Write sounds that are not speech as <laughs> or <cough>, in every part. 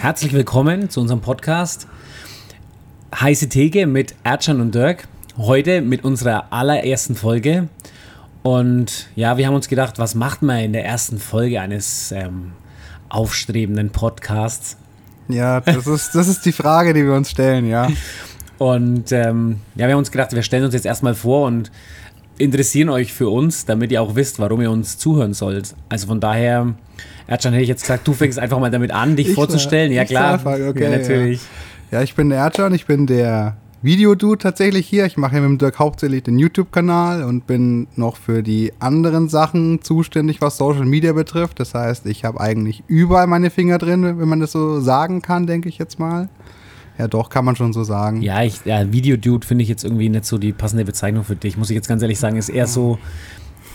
Herzlich willkommen zu unserem Podcast Heiße Theke mit Ercan und Dirk. Heute mit unserer allerersten Folge. Und ja, wir haben uns gedacht, was macht man in der ersten Folge eines ähm, aufstrebenden Podcasts? Ja, das ist, das ist die Frage, die wir uns stellen, ja. <laughs> Und ähm, ja, wir haben uns gedacht, wir stellen uns jetzt erstmal vor und interessieren euch für uns, damit ihr auch wisst, warum ihr uns zuhören sollt. Also von daher, Ercan hätte ich jetzt gesagt, du fängst einfach mal damit an, dich Ich vorzustellen. war- Ja klar, okay, ja, natürlich. Ja, ich bin der Ercan, ich bin der Videodude tatsächlich hier. Ich mache ja mit dem Dirk hauptsächlich den YouTube-Kanal und bin noch für die anderen Sachen zuständig, was Social Media betrifft. Das heißt, ich habe eigentlich überall meine Finger drin, wenn man das so sagen kann, denke ich jetzt mal. Ja, doch, kann man schon so sagen. Ja, ich, ja, Videodude finde ich jetzt irgendwie nicht so die passende Bezeichnung für dich. Muss ich jetzt ganz ehrlich sagen, ist eher so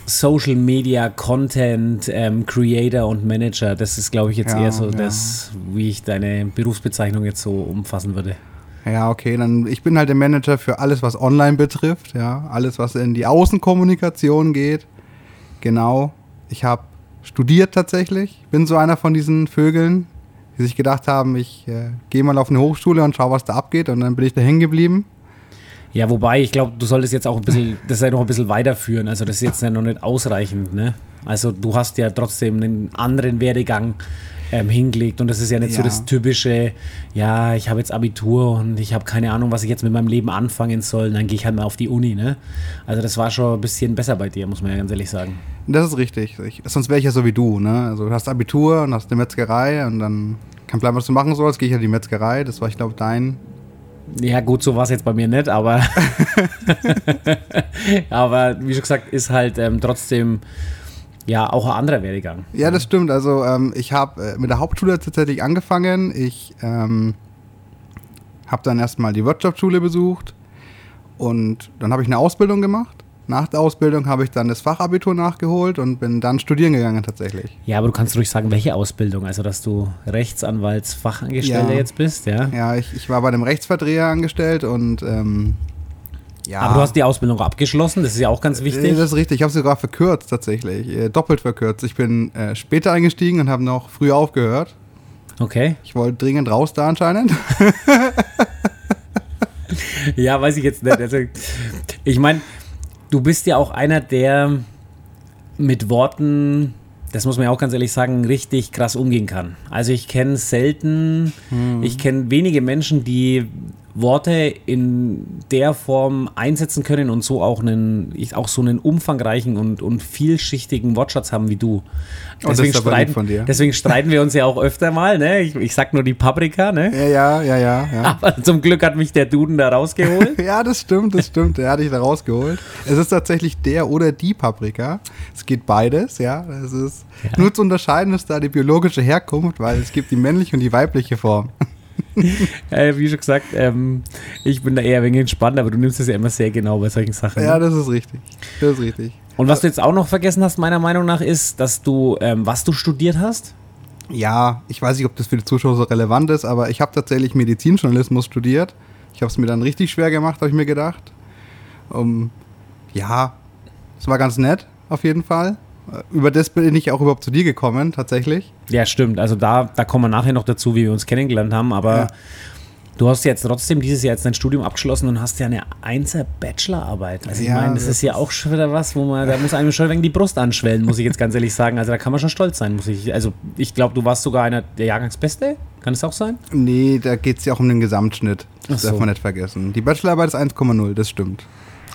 Social Media, Content, ähm, Creator und Manager. Das ist, glaube ich, jetzt Ja, eher so ja. das, wie ich deine Berufsbezeichnung jetzt so umfassen würde. Ja, okay, dann ich bin halt der Manager für alles, was online betrifft, ja, alles, was in die Außenkommunikation geht. Genau. Ich habe studiert tatsächlich, bin so einer von diesen Vögeln, die sich gedacht haben, ich äh, gehe mal auf eine Hochschule und schau, was da abgeht und dann bin ich da hängen geblieben. Ja, wobei, ich glaube, du solltest jetzt auch ein bisschen, das ja noch ein bisschen weiterführen. Also das ist jetzt ja noch nicht ausreichend, ne? Also du hast ja trotzdem einen anderen Werdegang ähm, hingelegt und das ist ja nicht so Ja. das typische, ja, ich habe jetzt Abitur und ich habe keine Ahnung, was ich jetzt mit meinem Leben anfangen soll, dann gehe ich halt mal auf die Uni, ne? Also das war schon ein bisschen besser bei dir, muss man ja ganz ehrlich sagen. Das ist richtig. Ich, sonst wäre ich ja so wie du, ne? Also du hast Abitur und hast eine Metzgerei und dann kein Plan, was du machen sollst, gehe ich an die Metzgerei. Das war, ich glaube, dein. Ja, gut, so war es jetzt bei mir nicht, aber <laughs> <laughs> aber wie schon gesagt, ist halt ähm, trotzdem ja auch ein anderer Werdegang. Ja, das stimmt. Also ähm, ich habe äh, mit der Hauptschule tatsächlich angefangen. Ich ähm, habe dann erstmal die Wirtschaftsschule besucht und dann habe ich eine Ausbildung gemacht. Nach der Ausbildung habe ich dann das Fachabitur nachgeholt und bin dann studieren gegangen tatsächlich. Ja, aber du kannst ruhig sagen, welche Ausbildung? Also, dass du Rechtsanwaltsfachangestellter Ja. jetzt bist, ja? Ja, ich, ich war bei einem Rechtsverdreher angestellt und ähm, ja. Aber du hast die Ausbildung abgeschlossen, das ist ja auch ganz wichtig. Äh, Das ist richtig. Ich habe sogar verkürzt tatsächlich. Äh, doppelt verkürzt. Ich bin äh, später eingestiegen und habe noch früher aufgehört. Okay. Ich wollte dringend raus da anscheinend. <laughs> Ja, weiß ich jetzt nicht. Also, ich meine, du bist ja auch einer, der mit Worten, das muss man ja auch ganz ehrlich sagen, richtig krass umgehen kann. Also ich kenne selten, ich kenne wenige Menschen, die Worte in der Form einsetzen können und so auch einen, auch so einen umfangreichen und, und vielschichtigen Wortschatz haben wie du. Lieb streiten, von dir. deswegen streiten wir uns ja auch öfter mal. Ne? Ich, ich sag nur die Paprika, ne? Ja, ja, ja, ja. ja. Aber zum Glück hat mich der Duden da rausgeholt. <laughs> Ja, das stimmt, das stimmt. Der hat dich da rausgeholt. Es ist tatsächlich der oder die Paprika. Es geht beides, ja. Es ist nur zu unterscheiden ist da die biologische Herkunft, weil es gibt die männliche und die weibliche Form. Äh, wie schon gesagt, ähm, ich bin da eher ein wenig entspannt, aber du nimmst es ja immer sehr genau bei solchen Sachen. Ja, ne? das ist richtig. Das ist richtig. Und was du jetzt auch noch vergessen hast, meiner Meinung nach, ist, dass du, ähm, was du studiert hast. Ja, ich weiß nicht, ob das für die Zuschauer so relevant ist, aber ich habe tatsächlich Medizinjournalismus studiert. Ich habe es mir dann richtig schwer gemacht, habe ich mir gedacht. Um, ja, es war ganz nett, auf jeden Fall. Über das bin ich auch überhaupt zu dir gekommen, tatsächlich. Ja, stimmt. Also da, da kommen wir nachher noch dazu, wie wir uns kennengelernt haben. Aber Ja. du hast jetzt trotzdem dieses Jahr jetzt dein Studium abgeschlossen und hast ja eine einser Bachelorarbeit. Also ich Ja, meine, das, das ist ja auch schon wieder was, wo man, da muss einem schon ein wenig die Brust anschwellen, muss ich jetzt ganz ehrlich sagen. Also da kann man schon stolz sein, muss ich. Also ich glaube, du warst sogar einer der Jahrgangsbeste. Kann es auch sein? Nee, da geht es ja auch um den Gesamtschnitt. Das so. darf man nicht vergessen. Die Bachelorarbeit ist 1,0, das stimmt.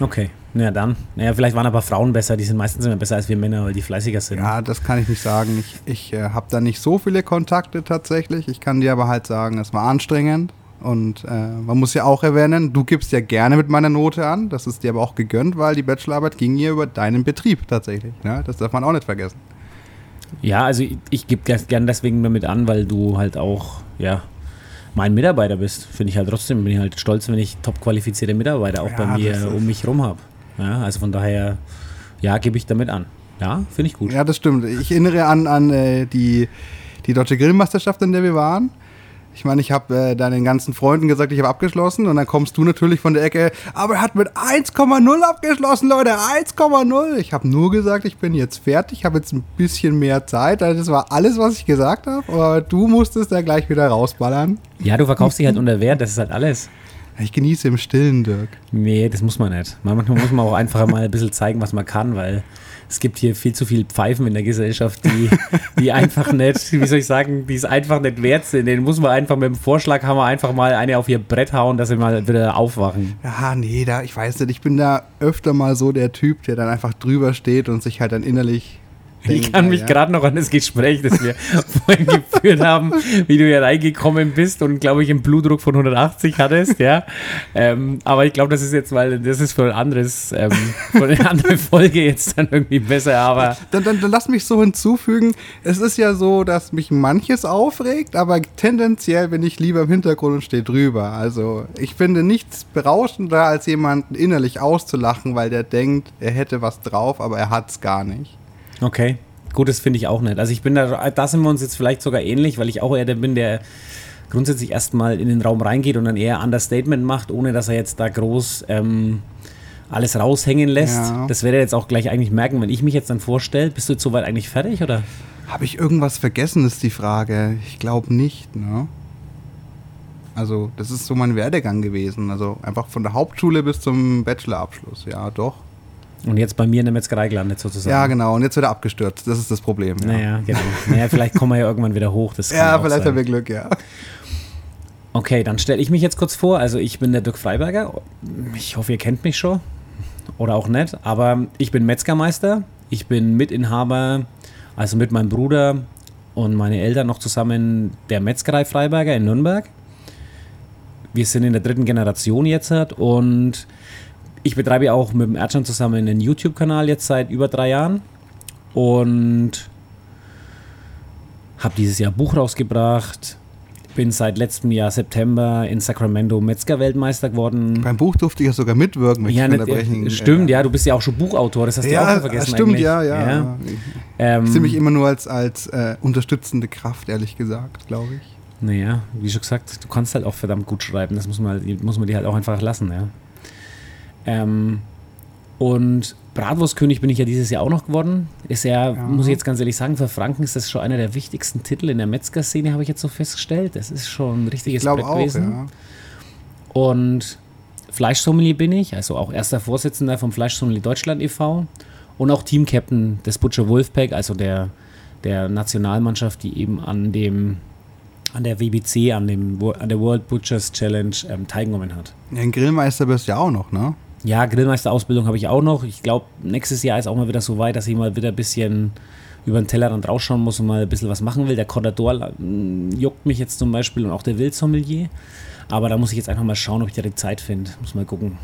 Okay, ja dann. Naja, vielleicht waren aber Frauen besser, die sind meistens immer besser als wir Männer, weil die fleißiger sind. Ja, das kann ich nicht sagen. Ich, ich äh, habe da nicht so viele Kontakte tatsächlich. Ich kann dir aber halt sagen, es war anstrengend. Und äh, man muss ja auch erwähnen, du gibst ja gerne mit meiner Note an. Das ist dir aber auch gegönnt, weil die Bachelorarbeit ging ja über deinen Betrieb tatsächlich. Ne? Das darf man auch nicht vergessen. Ja, also ich, ich gebe gern deswegen damit an, weil du halt auch, ja, mein Mitarbeiter bist. Finde ich halt trotzdem, bin ich halt stolz, wenn ich top qualifizierte Mitarbeiter auch Ja, bei mir um mich rum habe. Ja, also von daher, ja, gebe ich damit an. Ja, finde ich gut. Ja, das stimmt. Ich erinnere an, an äh, die, die deutsche Grillmeisterschaft, in der wir waren. Ich meine, ich habe äh, deinen ganzen Freunden gesagt, ich habe abgeschlossen und dann kommst du natürlich von der Ecke, aber er hat mit 1,0 abgeschlossen, Leute, 1,0. Ich habe nur gesagt, ich bin jetzt fertig, habe jetzt ein bisschen mehr Zeit. Also das war alles, was ich gesagt habe, aber du musstest da gleich wieder rausballern. Ja, du verkaufst dich halt unter Wert, das ist halt alles. Ich genieße im Stillen, Dirk. Nee, das muss man nicht. Manchmal muss man auch einfach mal ein bisschen zeigen, was man kann, weil es gibt hier viel zu viel Pfeifen in der Gesellschaft, die, die <laughs> einfach nicht, wie soll ich sagen, die es einfach nicht wert sind. Den muss man einfach mit dem Vorschlaghammer einfach mal eine auf ihr Brett hauen, dass sie mal wieder aufwachen. Ja, nee, da, ich weiß nicht, ich bin da öfter mal so der Typ, der dann einfach drüber steht und sich halt dann innerlich ich kann mich ja. gerade noch an das Gespräch, das wir <laughs> vorhin geführt haben, wie du hier reingekommen bist und glaube ich einen Blutdruck von 180 hattest, ja. Ähm, aber ich glaube, das ist jetzt, weil das ist für ein anderes, ähm, für eine andere <laughs> Folge jetzt dann irgendwie besser, aber. Dann, dann, dann lass mich so hinzufügen, es ist ja so, dass mich manches aufregt, aber tendenziell bin ich lieber im Hintergrund und stehe drüber. Also ich finde nichts berauschender, als jemanden innerlich auszulachen, weil der denkt, er hätte was drauf, aber er hat es gar nicht. Okay. Gut, das finde ich auch nicht. Also ich bin da, da sind wir uns jetzt vielleicht sogar ähnlich, weil ich auch eher der bin, der grundsätzlich erstmal in den Raum reingeht und dann eher Understatement macht, ohne dass er jetzt da groß ähm, alles raushängen lässt. Ja. Das werdet ihr jetzt auch gleich eigentlich merken, wenn ich mich jetzt dann vorstelle. Bist du jetzt soweit eigentlich fertig oder? Habe ich irgendwas vergessen, ist die Frage. Ich glaube nicht, ne? Also, das ist so mein Werdegang gewesen. Also einfach von der Hauptschule bis zum Bachelorabschluss. Ja, doch. Und jetzt bei mir in der Metzgerei gelandet sozusagen. Ja, genau. Und jetzt wieder abgestürzt. Das ist das Problem. Ja. Naja, genau. Naja, vielleicht kommen wir ja irgendwann wieder hoch. Das <laughs> ja, vielleicht haben wir Glück, ja. Okay, dann stelle ich mich jetzt kurz vor. Also ich bin der Dirk Freiberger. Ich hoffe, ihr kennt mich schon. Oder auch nicht. Aber ich bin Metzgermeister. Ich bin Mitinhaber, also mit meinem Bruder und meine Eltern noch zusammen der Metzgerei Freiberger in Nürnberg. Wir sind in der dritten Generation jetzt und ich betreibe auch mit dem Erdschan zusammen einen YouTube-Kanal jetzt seit über drei Jahren und habe dieses Jahr Buch rausgebracht. Bin seit letztem Jahr September in Sacramento Metzger-Weltmeister geworden. Beim Buch durfte ich ja sogar mitwirken. Ja, nicht, ne, stimmt, ja, du bist ja auch schon Buchautor, das hast du ja, auch vergessen. Stimmt, eigentlich. ja, ja. ja. Ähm, ich sehe mich immer nur als, als äh, unterstützende Kraft, ehrlich gesagt, glaube ich. Naja, wie schon gesagt, du kannst halt auch verdammt gut schreiben, das muss man, muss man dir halt auch einfach lassen, ja. Ähm, und Bratwurstkönig bin ich ja dieses Jahr auch noch geworden. Ist ja, ja, muss ich jetzt ganz ehrlich sagen, für Franken ist das schon einer der wichtigsten Titel in der Metzger-Szene, habe ich jetzt so festgestellt. Das ist schon ein richtiges Brett gewesen. Ja. Und Fleischsommelier bin ich, also auch erster Vorsitzender vom Fleischsommelier Deutschland e.V. und auch Teamcaptain des Butcher Wolfpack, also der, der Nationalmannschaft, die eben an dem an der WBC, an, dem, an der World Butchers Challenge ähm, teilgenommen hat. Ja, ein Grillmeister bist du ja auch noch, ne? Ja, Grillmeisterausbildung habe ich auch noch. Ich glaube, nächstes Jahr ist auch mal wieder so weit, dass ich mal wieder ein bisschen über den Tellerrand rausschauen muss und mal ein bisschen was machen will. Der Corrador mm, juckt mich jetzt zum Beispiel und auch der Wildsommelier. Aber da muss ich jetzt einfach mal schauen, ob ich da die Zeit finde. Muss mal gucken.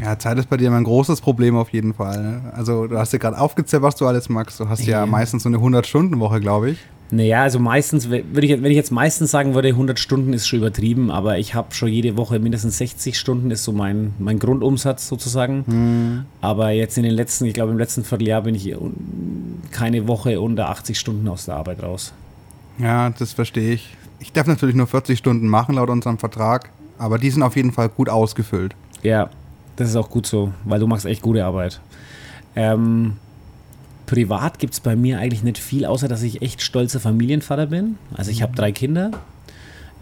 Ja, Zeit ist bei dir immer ein großes Problem auf jeden Fall. Ne? Also du hast ja gerade aufgezählt, was du alles magst. Du hast ja, ja meistens so eine 100-Stunden-Woche, glaube ich. Naja, also meistens, würde ich, wenn ich jetzt meistens sagen würde, 100 Stunden ist schon übertrieben, aber ich habe schon jede Woche mindestens 60 Stunden, ist so mein, mein Grundumsatz sozusagen. Hm. Aber jetzt in den letzten, ich glaube im letzten Vierteljahr bin ich keine Woche unter 80 Stunden aus der Arbeit raus. Ja, das verstehe ich. Ich darf natürlich nur 40 Stunden machen laut unserem Vertrag, aber die sind auf jeden Fall gut ausgefüllt. Ja, das ist auch gut so, weil du machst echt gute Arbeit. Ähm, privat gibt es bei mir eigentlich nicht viel, außer dass ich echt stolzer Familienvater bin. Also ich habe drei Kinder.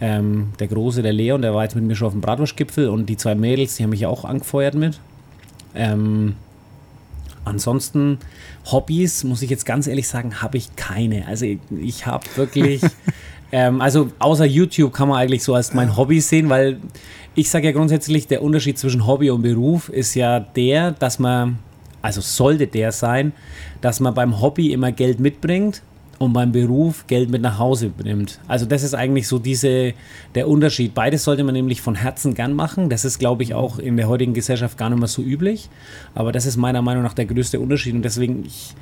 Ähm, der Große, der Leon, der war jetzt mit mir schon auf dem Bratwurstgipfel und die zwei Mädels, die haben mich ja auch angefeuert mit. Ähm, ansonsten Hobbys, muss ich jetzt ganz ehrlich sagen, habe ich keine. Also ich, ich habe wirklich, <laughs> ähm, also außer YouTube kann man eigentlich so als mein Hobby sehen, weil ich sage ja grundsätzlich, der Unterschied zwischen Hobby und Beruf ist ja der, dass man also sollte der sein, dass man beim Hobby immer Geld mitbringt und beim Beruf Geld mit nach Hause nimmt. Also das ist eigentlich so diese, der Unterschied. Beides sollte man nämlich von Herzen gern machen. Das ist, glaube ich, auch in der heutigen Gesellschaft gar nicht mehr so üblich. Aber das ist meiner Meinung nach der größte Unterschied. Und deswegen, ich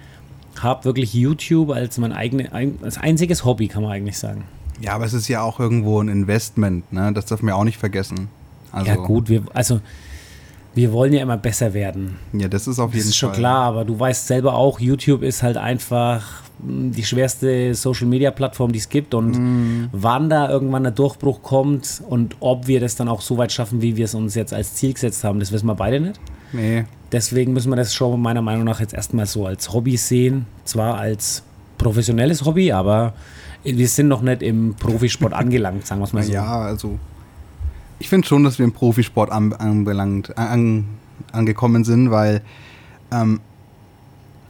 habe wirklich YouTube als mein eigenes, als einziges Hobby, kann man eigentlich sagen. Ja, aber es ist ja auch irgendwo ein Investment, ne? Das darf man ja auch nicht vergessen. Also ja, gut, wir, also wir wollen ja immer besser werden. Ja, das ist auf jeden Fall. Das ist schon klar, aber du weißt selber auch, YouTube ist halt einfach mh, die schwerste Social-Media-Plattform, die es gibt. Und Mhm. wann da irgendwann der Durchbruch kommt und ob wir das dann auch so weit schaffen, wie wir es uns jetzt als Ziel gesetzt haben, das wissen wir beide nicht. Nee. Deswegen müssen wir das schon meiner Meinung nach jetzt erstmal so als Hobby sehen. Zwar als professionelles Hobby, aber wir sind noch nicht im Profisport <laughs> angelangt, sagen wir es mal so. Ja, also ich finde schon, dass wir im Profisport an, anbelangt, an, angekommen sind, weil ähm,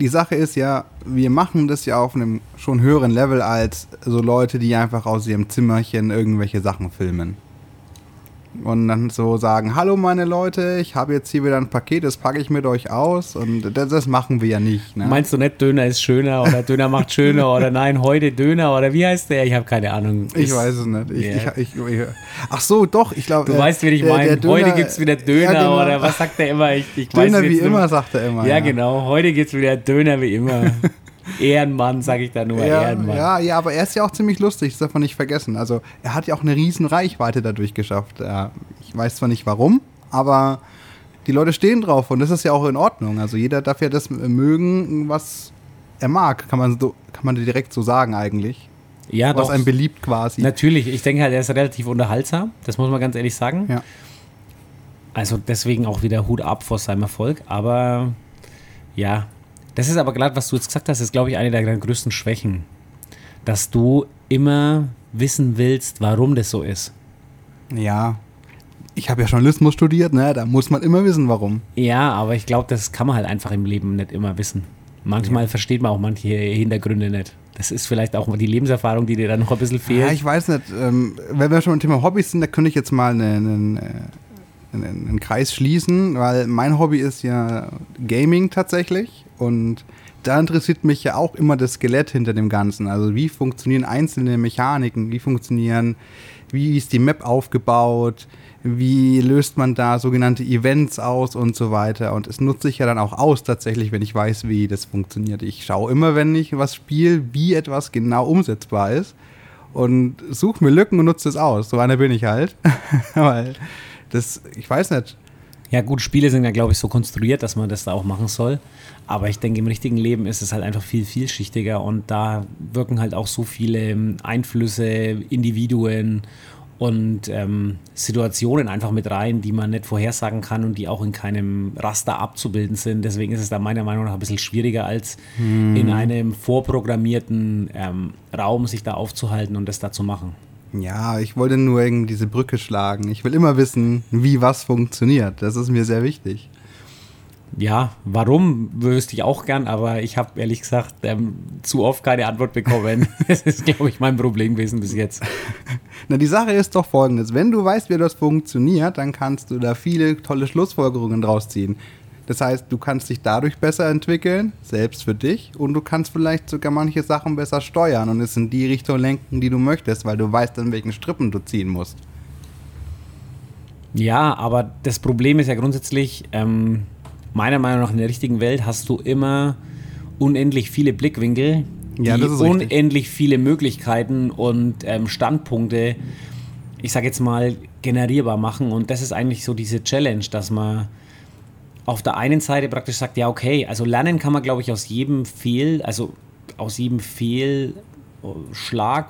die Sache ist ja, wir machen das ja auf einem schon höheren Level als so Leute, die einfach aus ihrem Zimmerchen irgendwelche Sachen filmen. Und dann so sagen, hallo meine Leute, ich habe jetzt hier wieder ein Paket, das packe ich mit euch aus. Und das, das machen wir ja nicht. Ne? Meinst du nicht, Döner ist schöner oder Döner macht schöner oder nein, heute Döner oder wie heißt der? Ich habe keine Ahnung. Ich Ist- weiß es nicht. Ich, Ja. ich, ich, ach so, doch, ich glaube. Du weißt, wie ich meine. Heute gibt es wieder Döner oder was sagt er immer? Ich, genau. Döner wie immer, sagt er immer. Ja, genau. Heute gibt es wieder Döner wie immer. <laughs> Ehrenmann, sag ich da nur. Ja, Ehrenmann. ja, ja, aber er ist ja auch ziemlich lustig, das darf man nicht vergessen. Also er hat ja auch eine riesen Reichweite dadurch geschafft. Ja, ich weiß zwar nicht warum, aber die Leute stehen drauf und das ist ja auch in Ordnung. Also jeder darf ja das mögen, was er mag, kann man, so, kann man direkt so sagen eigentlich. ja was doch. einem beliebt quasi. Natürlich, ich denke halt, er ist relativ unterhaltsam. Das muss man ganz ehrlich sagen. Ja. Also deswegen auch wieder Hut ab vor seinem Erfolg. Aber ja, das ist aber gerade, was du jetzt gesagt hast, ist, glaube ich, eine deiner größten Schwächen. Dass du immer wissen willst, warum das so ist. ja. Ich habe ja Journalismus studiert, ne? Da muss man immer wissen, warum. Ja, aber ich glaube, das kann man halt einfach im Leben nicht immer wissen. Manchmal versteht man auch manche Hintergründe nicht. Das ist vielleicht auch die Lebenserfahrung, die dir dann noch ein bisschen fehlt. Ja, ich weiß nicht. Ähm, wenn wir schon beim Thema Hobbys sind, da könnte ich jetzt mal einen, einen, einen Kreis schließen, weil mein Hobby ist ja Gaming tatsächlich und da interessiert mich ja auch immer das Skelett hinter dem Ganzen. Also wie funktionieren einzelne Mechaniken, wie funktionieren, wie ist die Map aufgebaut, wie löst man da sogenannte Events aus und so weiter. Und es nutze ich ja dann auch aus tatsächlich, wenn ich weiß, wie das funktioniert. Ich schaue immer, wenn ich was spiele, wie etwas genau umsetzbar ist und suche mir Lücken und nutze es aus. So einer bin ich halt. <laughs> Weil das, ich weiß nicht. Ja, gut, Spiele sind ja, glaube ich, so konstruiert, dass man das da auch machen soll. Aber ich denke, im richtigen Leben ist es halt einfach viel vielschichtiger und da wirken halt auch so viele ähm, Einflüsse, Individuen und ähm, Situationen einfach mit rein, die man nicht vorhersagen kann und die auch in keinem Raster abzubilden sind. Deswegen ist es da meiner Meinung nach ein bisschen schwieriger, als in einem vorprogrammierten ähm, Raum sich da aufzuhalten und das da zu machen. Ja, ich wollte nur irgendwie diese Brücke schlagen. Ich will immer wissen, wie was funktioniert. Das ist mir sehr wichtig. Ja, warum wüsste ich auch gern, aber ich habe ehrlich gesagt ähm, zu oft keine Antwort bekommen. <laughs> das ist, glaube ich, mein Problem gewesen bis jetzt. <laughs> Na, die Sache ist doch folgendes. Wenn du weißt, wie das funktioniert, dann kannst du da viele tolle Schlussfolgerungen draus ziehen. Das heißt, du kannst dich dadurch besser entwickeln, selbst für dich, und du kannst vielleicht sogar manche Sachen besser steuern und es in die Richtung lenken, die du möchtest, weil du weißt, an welchen Strippen du ziehen musst. Ja, aber das Problem ist ja grundsätzlich, ähm, meiner Meinung nach in der richtigen Welt hast du immer unendlich viele Blickwinkel, Ja, unendlich viele Möglichkeiten und ähm, Standpunkte, ich sage jetzt mal, generierbar machen. Und das ist eigentlich so diese Challenge, dass man auf der einen Seite praktisch sagt, ja, okay, also lernen kann man, glaube ich, aus jedem Fehl, also aus jedem Fehlschlag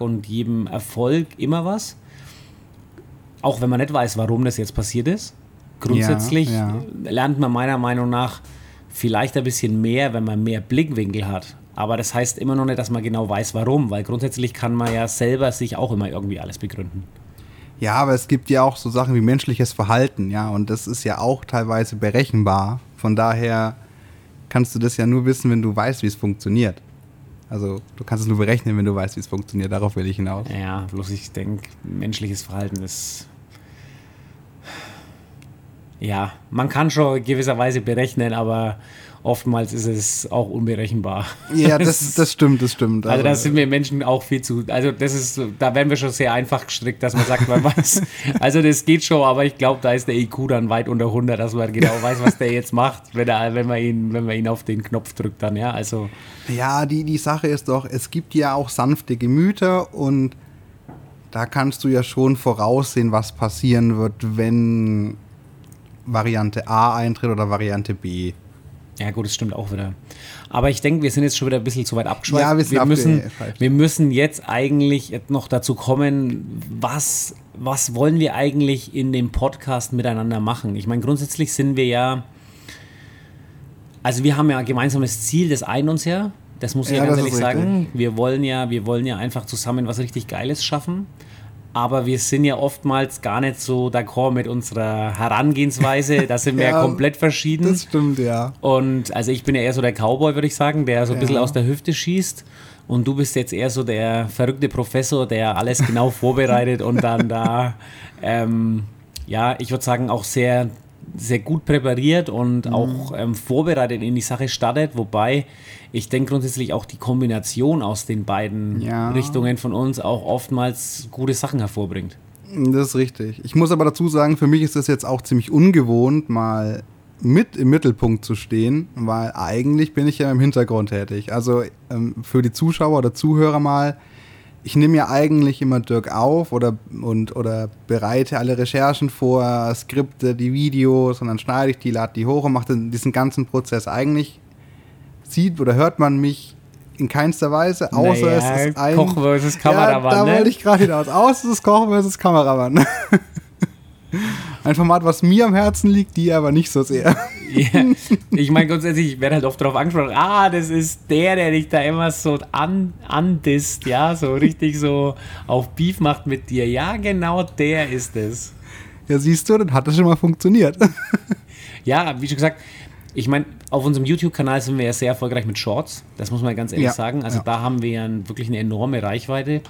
und jedem Erfolg immer was. Auch wenn man nicht weiß, warum das jetzt passiert ist. Grundsätzlich Ja, lernt man meiner Meinung nach vielleicht ein bisschen mehr, wenn man mehr Blickwinkel hat. Aber das heißt immer noch nicht, dass man genau weiß, warum, weil grundsätzlich kann man ja selber sich auch immer irgendwie alles begründen. Ja, aber es gibt ja auch so Sachen wie menschliches Verhalten, ja, und das ist ja auch teilweise berechenbar. Von daher kannst du das ja nur wissen, wenn du weißt, wie es funktioniert. Also du kannst es nur berechnen, wenn du weißt, wie es funktioniert. Darauf will ich hinaus. Ja, bloß ich denke, menschliches Verhalten ist. Ja, man kann schon gewisserweise berechnen, aber oftmals ist es auch unberechenbar. Ja, das, das stimmt, das stimmt. Also da sind wir Menschen auch viel zu, also das ist, da werden wir schon sehr einfach gestrickt, dass man sagt, man <laughs> weiß, also das geht schon, aber ich glaube, da ist der IQ dann weit unter 100, dass man genau weiß, was der jetzt macht, wenn, er, wenn, man ihn, wenn man ihn auf den Knopf drückt dann, ja, also Ja, die, die Sache ist doch, es gibt ja auch sanfte Gemüter und da kannst du ja schon voraussehen, was passieren wird, wenn Variante A eintritt oder Variante B. Ja, gut, das stimmt auch wieder. Aber ich denke, wir sind jetzt schon wieder ein bisschen zu weit abgeschweift. Ja, wir sind wir, müssen, wir müssen jetzt eigentlich noch dazu kommen, was, was wollen wir eigentlich in dem Podcast miteinander machen? Ich meine, grundsätzlich sind wir ja, also wir haben ja ein gemeinsames Ziel, das eint uns ja. Das muss ich ja, Ja, ganz ehrlich sagen. Wir wollen ja, wir wollen ja einfach zusammen was richtig Geiles schaffen. Aber wir sind ja oftmals gar nicht so d'accord mit unserer Herangehensweise. Da sind wir ja, <laughs> Ja, komplett verschieden. Das stimmt, ja. Und also ich bin ja eher so der Cowboy, würde ich sagen, der so ein bisschen Ja. aus der Hüfte schießt. Und du bist jetzt eher so der verrückte Professor, der alles genau <laughs> vorbereitet und dann da, ähm, ja, ich würde sagen, auch sehr, sehr gut präpariert und Mhm. auch ähm, vorbereitet in die Sache startet. Wobei ich denke grundsätzlich auch die Kombination aus den beiden Ja. Richtungen von uns auch oftmals gute Sachen hervorbringt. Das ist richtig. Ich muss aber dazu sagen, für mich ist es jetzt auch ziemlich ungewohnt, mal mit im Mittelpunkt zu stehen, weil eigentlich bin ich ja im Hintergrund tätig. Also ähm, für die Zuschauer oder Zuhörer mal, ich nehme ja eigentlich immer Dirk auf oder, und, oder bereite alle Recherchen vor, Skripte, die Videos und dann schneide ich die, lade die hoch und mache diesen ganzen Prozess. Eigentlich sieht oder hört man mich in keinster Weise, außer Naja, es ist ein... Koch versus Kameramann, Ja, da ne? wollte ich gerade hinaus. Außer es ist Koch versus Kameramann. <laughs> Ein Format, was mir am Herzen liegt, die aber nicht so sehr. <laughs> Ja, ich meine grundsätzlich, ich werde halt oft darauf angesprochen, ah, das ist der, der dich da immer so an, andisst, ja, so richtig so auf Beef macht mit dir. Ja, genau der ist es. Ja, siehst du, dann hat das schon mal funktioniert. <laughs> Ja, wie schon gesagt, ich meine, auf unserem YouTube-Kanal sind wir ja sehr erfolgreich mit Shorts, das muss man ganz ehrlich Ja, sagen. Also ja. da haben wir ja wirklich eine enorme Reichweite.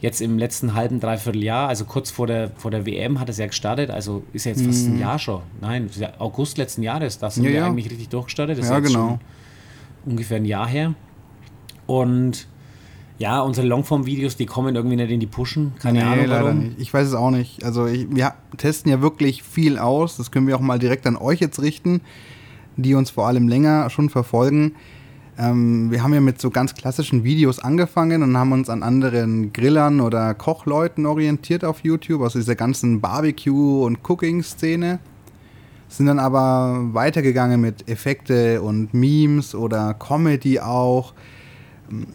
Jetzt im letzten halben, dreiviertel Jahr, also kurz vor der, vor der WM hat es ja gestartet, also ist ja jetzt fast ein Jahr schon. Nein, ist August letzten Jahres, da sind Mhm. Ja, wir ja. eigentlich richtig durchgestartet. Das ist Ja, jetzt genau. ungefähr ein Jahr her. Und ja, unsere Longform-Videos, die kommen irgendwie nicht in die Pushen. Keine Ahnung leider warum. nicht. Ich weiß es auch nicht. Also ich, wir testen ja wirklich viel aus. Das können wir auch mal direkt an euch jetzt richten, die uns vor allem länger schon verfolgen. Ähm, wir haben ja mit so ganz klassischen Videos angefangen und haben uns an anderen Grillern oder Kochleuten orientiert auf YouTube, also dieser ganzen Barbecue- und Cooking-Szene. Sind dann aber weitergegangen mit Effekte und Memes oder Comedy auch. Ähm,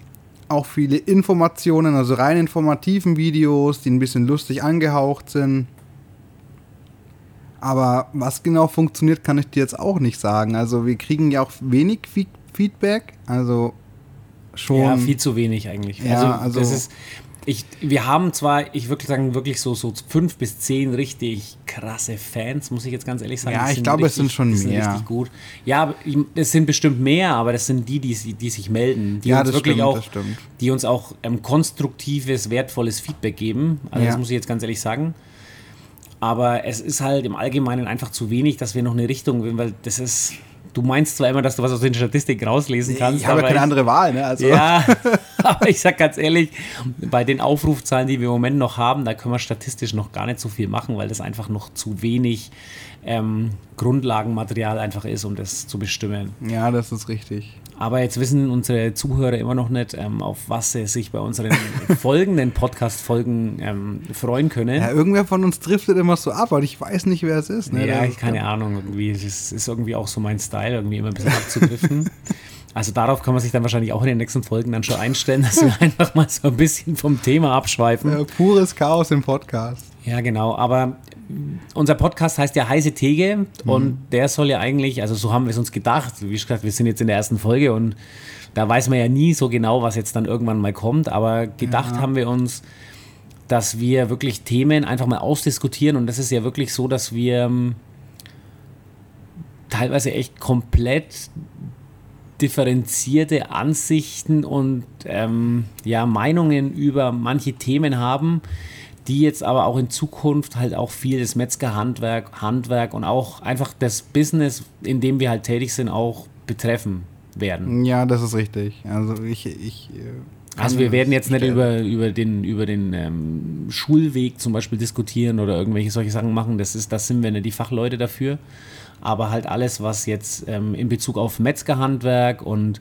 Auch viele Informationen, also rein informativen Videos, die ein bisschen lustig angehaucht sind. Aber was genau funktioniert, kann ich dir jetzt auch nicht sagen. Also wir kriegen ja auch wenig Fe Feedback. Also schon. Ja, viel zu wenig eigentlich. Ja, also, also- das ist, ich, wir haben zwar, ich wirklich sagen, wirklich so, so fünf bis zehn richtig krasse Fans, muss ich jetzt ganz ehrlich sagen. Ja, ich glaube, es sind schon die sind mehr. richtig gut. Ja, es sind bestimmt mehr, aber das sind die, die, die sich melden, die Ja, uns das wirklich stimmt, auch, das stimmt. die uns auch ähm, konstruktives, wertvolles Feedback geben. Also das Ja. muss ich jetzt ganz ehrlich sagen. Aber es ist halt im Allgemeinen einfach zu wenig, dass wir noch eine Richtung, weil das ist. Du meinst zwar immer, dass du was aus den Statistiken rauslesen kannst. ich habe ja aber keine andere Wahl, ne? Also, ja, <laughs> aber ich sag ganz ehrlich, bei den Aufrufzahlen, die wir im Moment noch haben, da können wir statistisch noch gar nicht so viel machen, weil das einfach noch zu wenig ähm, Grundlagenmaterial einfach ist, um das zu bestimmen. ja, das ist richtig. Aber jetzt wissen unsere Zuhörer immer noch nicht, ähm, auf was sie sich bei unseren <laughs> folgenden Podcast-Folgen ähm, freuen können. Ja, irgendwer von uns driftet immer so ab, aber ich weiß nicht, wer es ist. Ne? Ja, ich keine Ahnung, irgendwie. Das ist irgendwie auch so mein Style, irgendwie immer ein bisschen abzudriften. <laughs> Also darauf kann man sich dann wahrscheinlich auch in den nächsten Folgen dann schon einstellen, dass wir <laughs> einfach mal so ein bisschen vom Thema abschweifen. Ja, pures Chaos im Podcast. Ja, genau. Aber unser Podcast heißt ja Heiße Theke Mhm. und der soll ja eigentlich, also so haben wir es uns gedacht. Wie gesagt, wir sind jetzt in der ersten Folge und da weiß man ja nie so genau, was jetzt dann irgendwann mal kommt. Aber gedacht haben wir uns, dass wir wirklich Themen einfach mal ausdiskutieren und das ist ja wirklich so, dass wir ähm, teilweise echt komplett differenzierte Ansichten und ähm, ja, Meinungen über manche Themen haben, die jetzt aber auch in Zukunft halt auch viel das Metzgerhandwerk, Handwerk und auch einfach das Business, in dem wir halt tätig sind, auch betreffen werden. Ja, das ist richtig. Also ich, ich äh, Also wir werden jetzt nicht stellen. über, über den, über den ähm, Schulweg zum Beispiel diskutieren oder irgendwelche solche Sachen machen. Das ist, das sind wir nicht die Fachleute dafür. Aber halt alles, was jetzt ähm, in Bezug auf Metzgerhandwerk und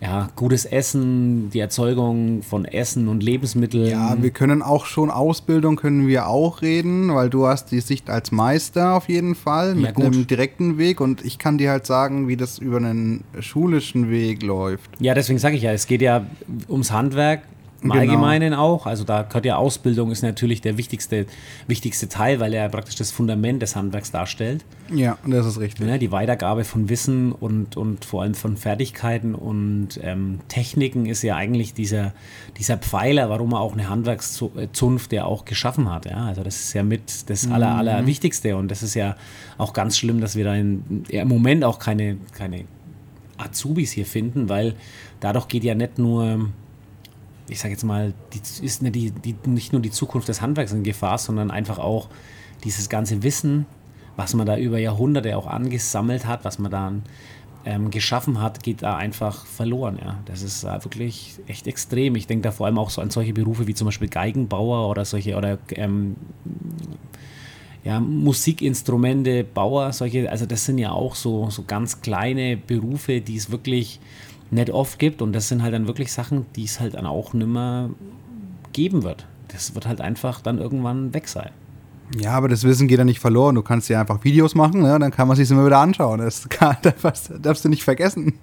ja, gutes Essen, die Erzeugung von Essen und Lebensmitteln. Ja, wir können auch schon Ausbildung können wir auch reden, weil du hast die Sicht als Meister auf jeden Fall mit gut. einem direkten Weg und ich kann dir halt sagen, wie das über einen schulischen Weg läuft. Ja, deswegen sage ich ja, es geht ja ums Handwerk im Genau. Allgemeinen auch. Also da gehört ja Ausbildung ist natürlich der wichtigste, wichtigste Teil, weil er praktisch das Fundament des Handwerks darstellt. Ja, das ist richtig. Ne, die Weitergabe von Wissen und, und vor allem von Fertigkeiten und ähm, Techniken ist ja eigentlich dieser, dieser Pfeiler, warum er auch eine Handwerkszunft ja auch geschaffen hat. Ja? Also das ist ja mit das Aller, Allerwichtigste und das ist ja auch ganz schlimm, dass wir da in, ja, im Moment auch keine, keine Azubis hier finden, weil dadurch geht ja nicht nur ich sage jetzt mal, die, ist nicht, die, die, nicht nur die Zukunft des Handwerks in Gefahr, sondern einfach auch dieses ganze Wissen, was man da über Jahrhunderte auch angesammelt hat, was man dann ähm, geschaffen hat, geht da einfach verloren. Ja. Das ist äh, wirklich echt extrem. Ich denke da vor allem auch so an solche Berufe wie zum Beispiel Geigenbauer oder solche oder ähm, ja, Musikinstrumente, Bauer, solche, also das sind ja auch so, so ganz kleine Berufe, die es wirklich nicht oft gibt und das sind halt dann wirklich Sachen, die es halt dann auch nimmer geben wird. Das wird halt einfach dann irgendwann weg sein. Ja, aber das Wissen geht ja nicht verloren. Du kannst ja einfach Videos machen, ne? dann kann man sich immer wieder anschauen. Das, <laughs> kann, das darfst du nicht vergessen. <laughs>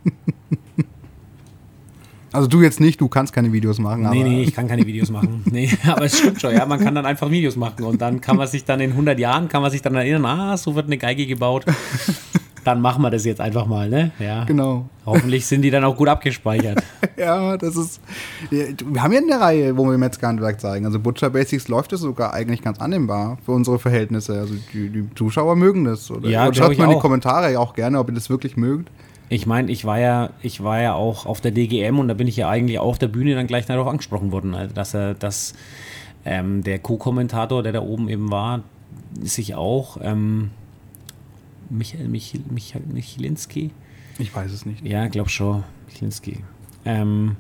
Also du jetzt nicht, du kannst keine Videos machen. Nee, nee, ich kann keine Videos machen. <laughs> Nee, aber es stimmt schon, ja, man kann dann einfach Videos machen und dann kann man sich dann in 100 Jahren, kann man sich dann erinnern, ah, so wird eine Geige gebaut. Dann machen wir das jetzt einfach mal, ne? Ja. Genau. Hoffentlich sind die dann auch gut abgespeichert. <laughs> Ja, das ist. Wir haben ja eine Reihe, wo wir Metzgerhandwerk zeigen. Also Butcher Basics läuft es sogar eigentlich ganz annehmbar für unsere Verhältnisse. Also die, die Zuschauer mögen das. Oder Ja, glaub schaut mal in die. Kommentare auch gerne, ob ihr das wirklich mögt. Ich meine, ich war ja, ich war ja auch auf der DGM und da bin ich ja eigentlich auch auf der Bühne dann gleich darauf angesprochen worden, also dass er, dass ähm, der Co-Kommentator, der da oben eben war, sich auch ähm, Michael Michil, Michael Michelinski, Ich weiß es nicht. ja, glaub schon, Michelinski, ähm,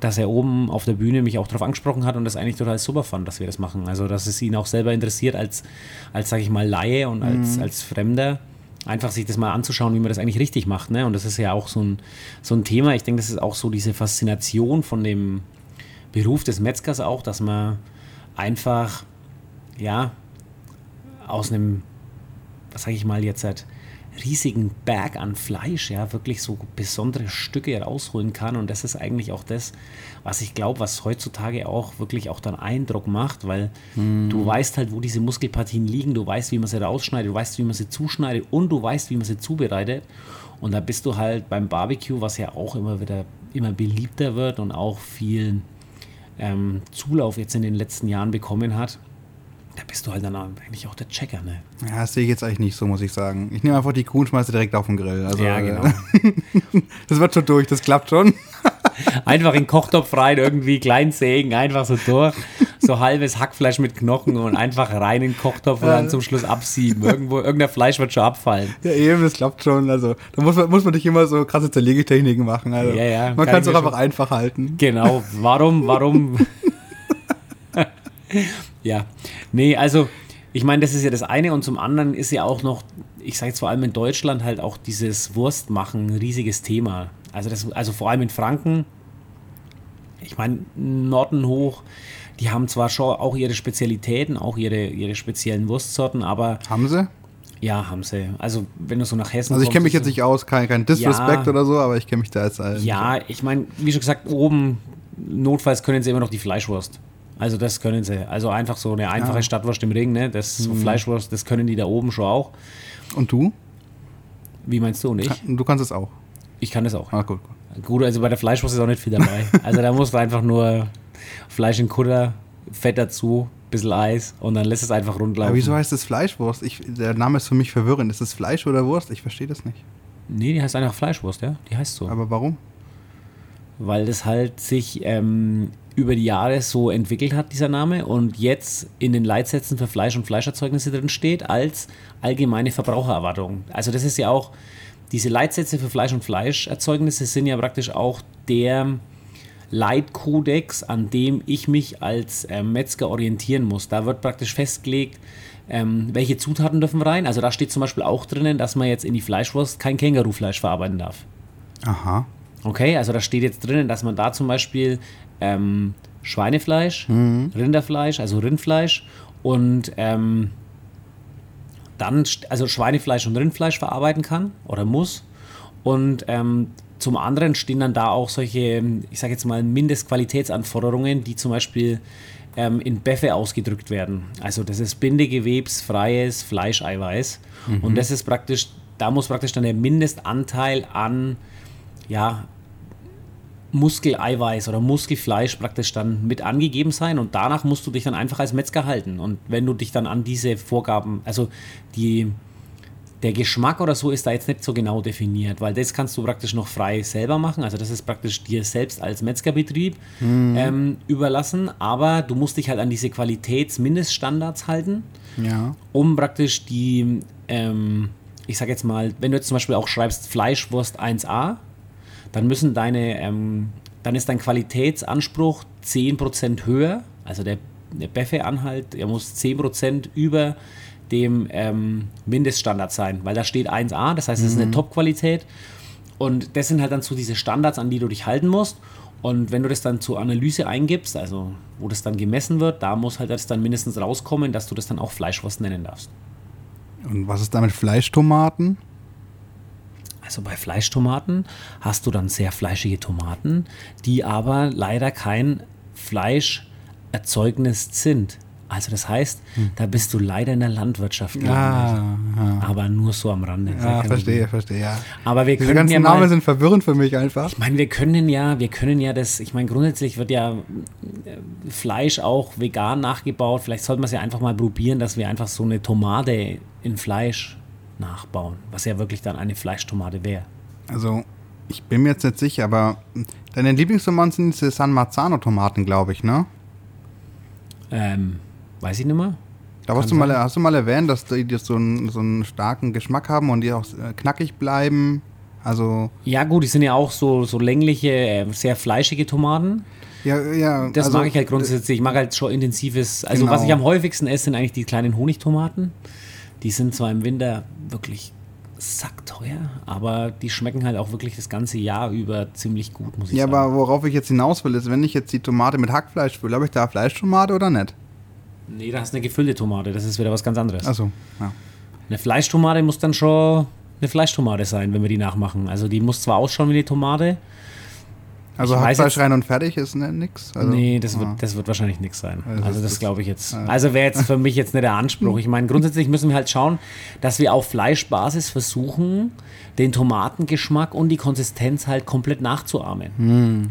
dass er oben auf der Bühne mich auch darauf angesprochen hat und das eigentlich total super fand, dass wir das machen. Also, dass es ihn auch selber interessiert als, als sage ich mal, Laie und als, als Fremder, einfach sich das mal anzuschauen, wie man das eigentlich richtig macht. Ne? Und das ist ja auch so ein, so ein Thema. Ich denke, das ist auch so diese Faszination von dem Beruf des Metzgers auch, dass man einfach, ja, aus einem, sage ich mal jetzt, halt riesigen Berg an Fleisch, ja, wirklich so besondere Stücke rausholen kann. Und das ist eigentlich auch das, was ich glaube, was heutzutage auch wirklich auch dann Eindruck macht, weil du weißt halt, wo diese Muskelpartien liegen, du weißt, wie man sie rausschneidet, du weißt, wie man sie zuschneidet und du weißt, wie man sie zubereitet. Und da bist du halt beim Barbecue, was ja auch immer wieder immer beliebter wird und auch viel ähm, Zulauf jetzt in den letzten Jahren bekommen hat. Da bist du halt dann eigentlich auch der Checker, ne? Ja, das sehe ich jetzt eigentlich nicht so, muss ich sagen. Ich nehme einfach die Kuh und schmeiße direkt auf den Grill. Also, Ja, genau. <laughs> das wird schon durch, das klappt schon. <laughs> Einfach in den Kochtopf rein, irgendwie klein sägen, einfach so durch. So halbes Hackfleisch mit Knochen und einfach rein in den Kochtopf und dann zum Schluss absieben. Irgendwo, irgendein Fleisch wird schon abfallen. Ja, eben, das klappt schon. Also, da muss man, muss man nicht immer so krasse Zerlegetechniken machen. Also, Ja, ja, man kann es auch einfach einfach halten. Genau. Warum, warum? <laughs> ja. Nee, also, ich meine, das ist ja das eine und zum anderen ist ja auch noch, ich sage jetzt vor allem in Deutschland halt auch dieses Wurstmachen ein riesiges Thema. Also, das, also vor allem in Franken, ich meine, Norden hoch, die haben zwar schon auch ihre Spezialitäten, auch ihre, ihre speziellen Wurstsorten, aber Haben sie? ja, haben sie. Also, wenn du so nach Hessen Also, ich kommst, kenne mich jetzt nicht aus, kein, kein Disrespect Ja. oder so, aber ich kenne mich da jetzt. Äh, Ja, ich meine, wie schon gesagt, oben notfalls können sie immer noch die Fleischwurst. Also das können sie. Also einfach so eine einfache Ja. Stadtwurst im Ring, ne? Das so Fleischwurst, das können die da oben schon auch. Und du? Wie meinst du und ich? Du kannst es auch. Ich kann das auch. Ah, gut. gut. Gut, also bei der Fleischwurst ist auch nicht viel dabei. Also da musst du einfach nur Fleisch in Kutter, Fett dazu, bisschen Eis und dann lässt es einfach rundlaufen. Aber wieso heißt es Fleischwurst? Ich, der Name ist für mich verwirrend. Ist es Fleisch oder Wurst? Ich verstehe das nicht. Nee, die heißt einfach Fleischwurst, ja? Die heißt so. Aber warum? weil das halt sich ähm, über die Jahre so entwickelt hat, dieser Name, und jetzt in den Leitsätzen für Fleisch und Fleischerzeugnisse drin steht als allgemeine Verbrauchererwartung. Also das ist ja auch, diese Leitsätze für Fleisch und Fleischerzeugnisse sind ja praktisch auch der Leitkodex, an dem ich mich als äh, Metzger orientieren muss. Da wird praktisch festgelegt, ähm, welche Zutaten dürfen rein. Also da steht zum Beispiel auch drinnen, dass man jetzt in die Fleischwurst kein Kängurufleisch verarbeiten darf. Aha. Okay, also da steht jetzt drinnen, dass man da zum Beispiel ähm, Schweinefleisch, Rinderfleisch, also Rindfleisch und ähm, dann, also Schweinefleisch und Rindfleisch verarbeiten kann oder muss. Und ähm, zum anderen stehen dann da auch solche, ich sage jetzt mal, Mindestqualitätsanforderungen, die zum Beispiel ähm, in Beffe ausgedrückt werden. Also das ist bindegewebsfreies Fleischeiweiß. Und das ist praktisch, da muss praktisch dann der Mindestanteil an, ja, Muskeleiweiß oder Muskelfleisch praktisch dann mit angegeben sein und danach musst du dich dann einfach als Metzger halten. Und wenn du dich dann an diese Vorgaben, also die, der Geschmack oder so ist da jetzt nicht so genau definiert, weil das kannst du praktisch noch frei selber machen. Also das ist praktisch dir selbst als Metzgerbetrieb ähm, überlassen, aber du musst dich halt an diese Qualitätsmindeststandards halten Ja. um praktisch die, ähm, ich sag jetzt mal, wenn du jetzt zum Beispiel auch schreibst Fleischwurst 1a, dann müssen deine, ähm, dann ist dein Qualitätsanspruch 10% höher, also der, der Beffe-Anhalt, der muss 10% über dem ähm, Mindeststandard sein, weil da steht 1a, das heißt, es ist eine Top-Qualität und das sind halt dann so diese Standards, an die du dich halten musst. Und wenn du das dann zur Analyse eingibst, also wo das dann gemessen wird, da muss halt das dann mindestens rauskommen, dass du das dann auch Fleischwurst nennen darfst. Und was ist da mit Fleischtomaten? Also bei Fleischtomaten hast du dann sehr fleischige Tomaten, die aber leider kein Fleischerzeugnis sind. Also das heißt, da bist du leider in der Landwirtschaft gelandet. Ah, ah. Aber nur so am Rande. Ja, verstehe, Problem. verstehe, ja. Aber wir Diese können ganzen ja Namen mal, sind verwirrend für mich einfach. Ich meine, wir können ja, wir können ja das, ich meine, grundsätzlich wird ja äh, Fleisch auch vegan nachgebaut. Vielleicht sollten wir es ja einfach mal probieren, dass wir einfach so eine Tomate in Fleisch nachbauen, was ja wirklich dann eine Fleischtomate wäre. Also, ich bin mir jetzt nicht sicher, aber deine Lieblingstomaten sind diese San Marzano-Tomaten, glaube ich, ne? Ähm, weiß ich nicht mehr. Da hast du, mal, hast du mal erwähnt, dass die die so einen, so einen starken Geschmack haben und die auch äh, knackig bleiben. Also, Ja, gut, die sind ja auch so, so längliche, äh, sehr fleischige Tomaten. ja, ja. Das also, mag ich halt grundsätzlich. Ich mag halt schon intensives. Also, Genau. was ich am häufigsten esse, sind eigentlich die kleinen Honigtomaten. Die sind zwar im Winter wirklich sackteuer, aber die schmecken halt auch wirklich das ganze Jahr über ziemlich gut, muss ich Ja, sagen. aber worauf ich jetzt hinaus will, ist, wenn ich jetzt die Tomate mit Hackfleisch fülle, habe ich da Fleischtomate oder nicht? Nee, da hast du eine gefüllte Tomate, das ist wieder was ganz anderes. Achso, ja. Eine Fleischtomate muss dann schon eine Fleischtomate sein, wenn wir die nachmachen. Also die muss zwar ausschauen wie eine Tomate. Also Hackfleisch rein und fertig ist ne, nix? Also, nee, das wird, ah. das wird wahrscheinlich nichts sein. Also Also das das glaube ich jetzt. Also wäre jetzt für mich jetzt nicht der Anspruch. <laughs> Ich meine, grundsätzlich müssen wir halt schauen, dass wir auf Fleischbasis versuchen, den Tomatengeschmack und die Konsistenz halt komplett nachzuahmen.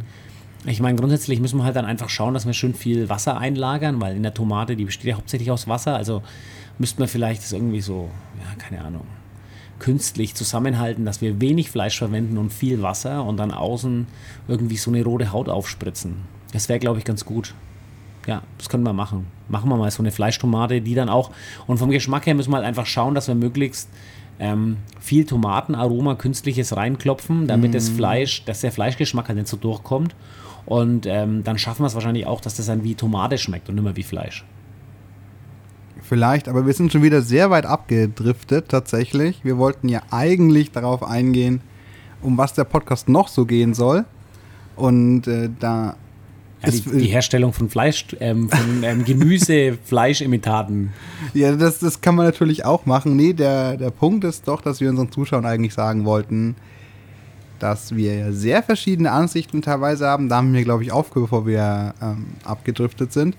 Ich meine, grundsätzlich müssen wir halt dann einfach schauen, dass wir schön viel Wasser einlagern, weil in der Tomate, die besteht ja hauptsächlich aus Wasser, also müssten wir vielleicht das irgendwie so, ja, keine Ahnung, künstlich zusammenhalten, dass wir wenig Fleisch verwenden und viel Wasser und dann außen irgendwie so eine rote Haut aufspritzen. Das wäre, glaube ich, ganz gut. Ja, das können wir machen. Machen wir mal so eine Fleischtomate, die dann auch, und vom Geschmack her müssen wir halt einfach schauen, dass wir möglichst ähm, viel Tomatenaroma, künstliches reinklopfen, damit das Fleisch, dass der Fleischgeschmack halt nicht so durchkommt. Und ähm, dann schaffen wir es wahrscheinlich auch, dass das dann wie Tomate schmeckt und nicht mehr wie Fleisch. Vielleicht, aber wir sind schon wieder sehr weit abgedriftet tatsächlich. Wir wollten ja eigentlich darauf eingehen, um was der Podcast noch so gehen soll. Und äh, da Ja, die, ist, die Herstellung von Fleisch, ähm, von ähm, Gemüse, <laughs> Fleischimitaten. ja, das, das kann man natürlich auch machen. Nee, der, der Punkt ist doch, dass wir unseren Zuschauern eigentlich sagen wollten, dass wir sehr verschiedene Ansichten teilweise haben. Da haben wir, glaube ich, aufgehört, bevor wir ähm, abgedriftet sind.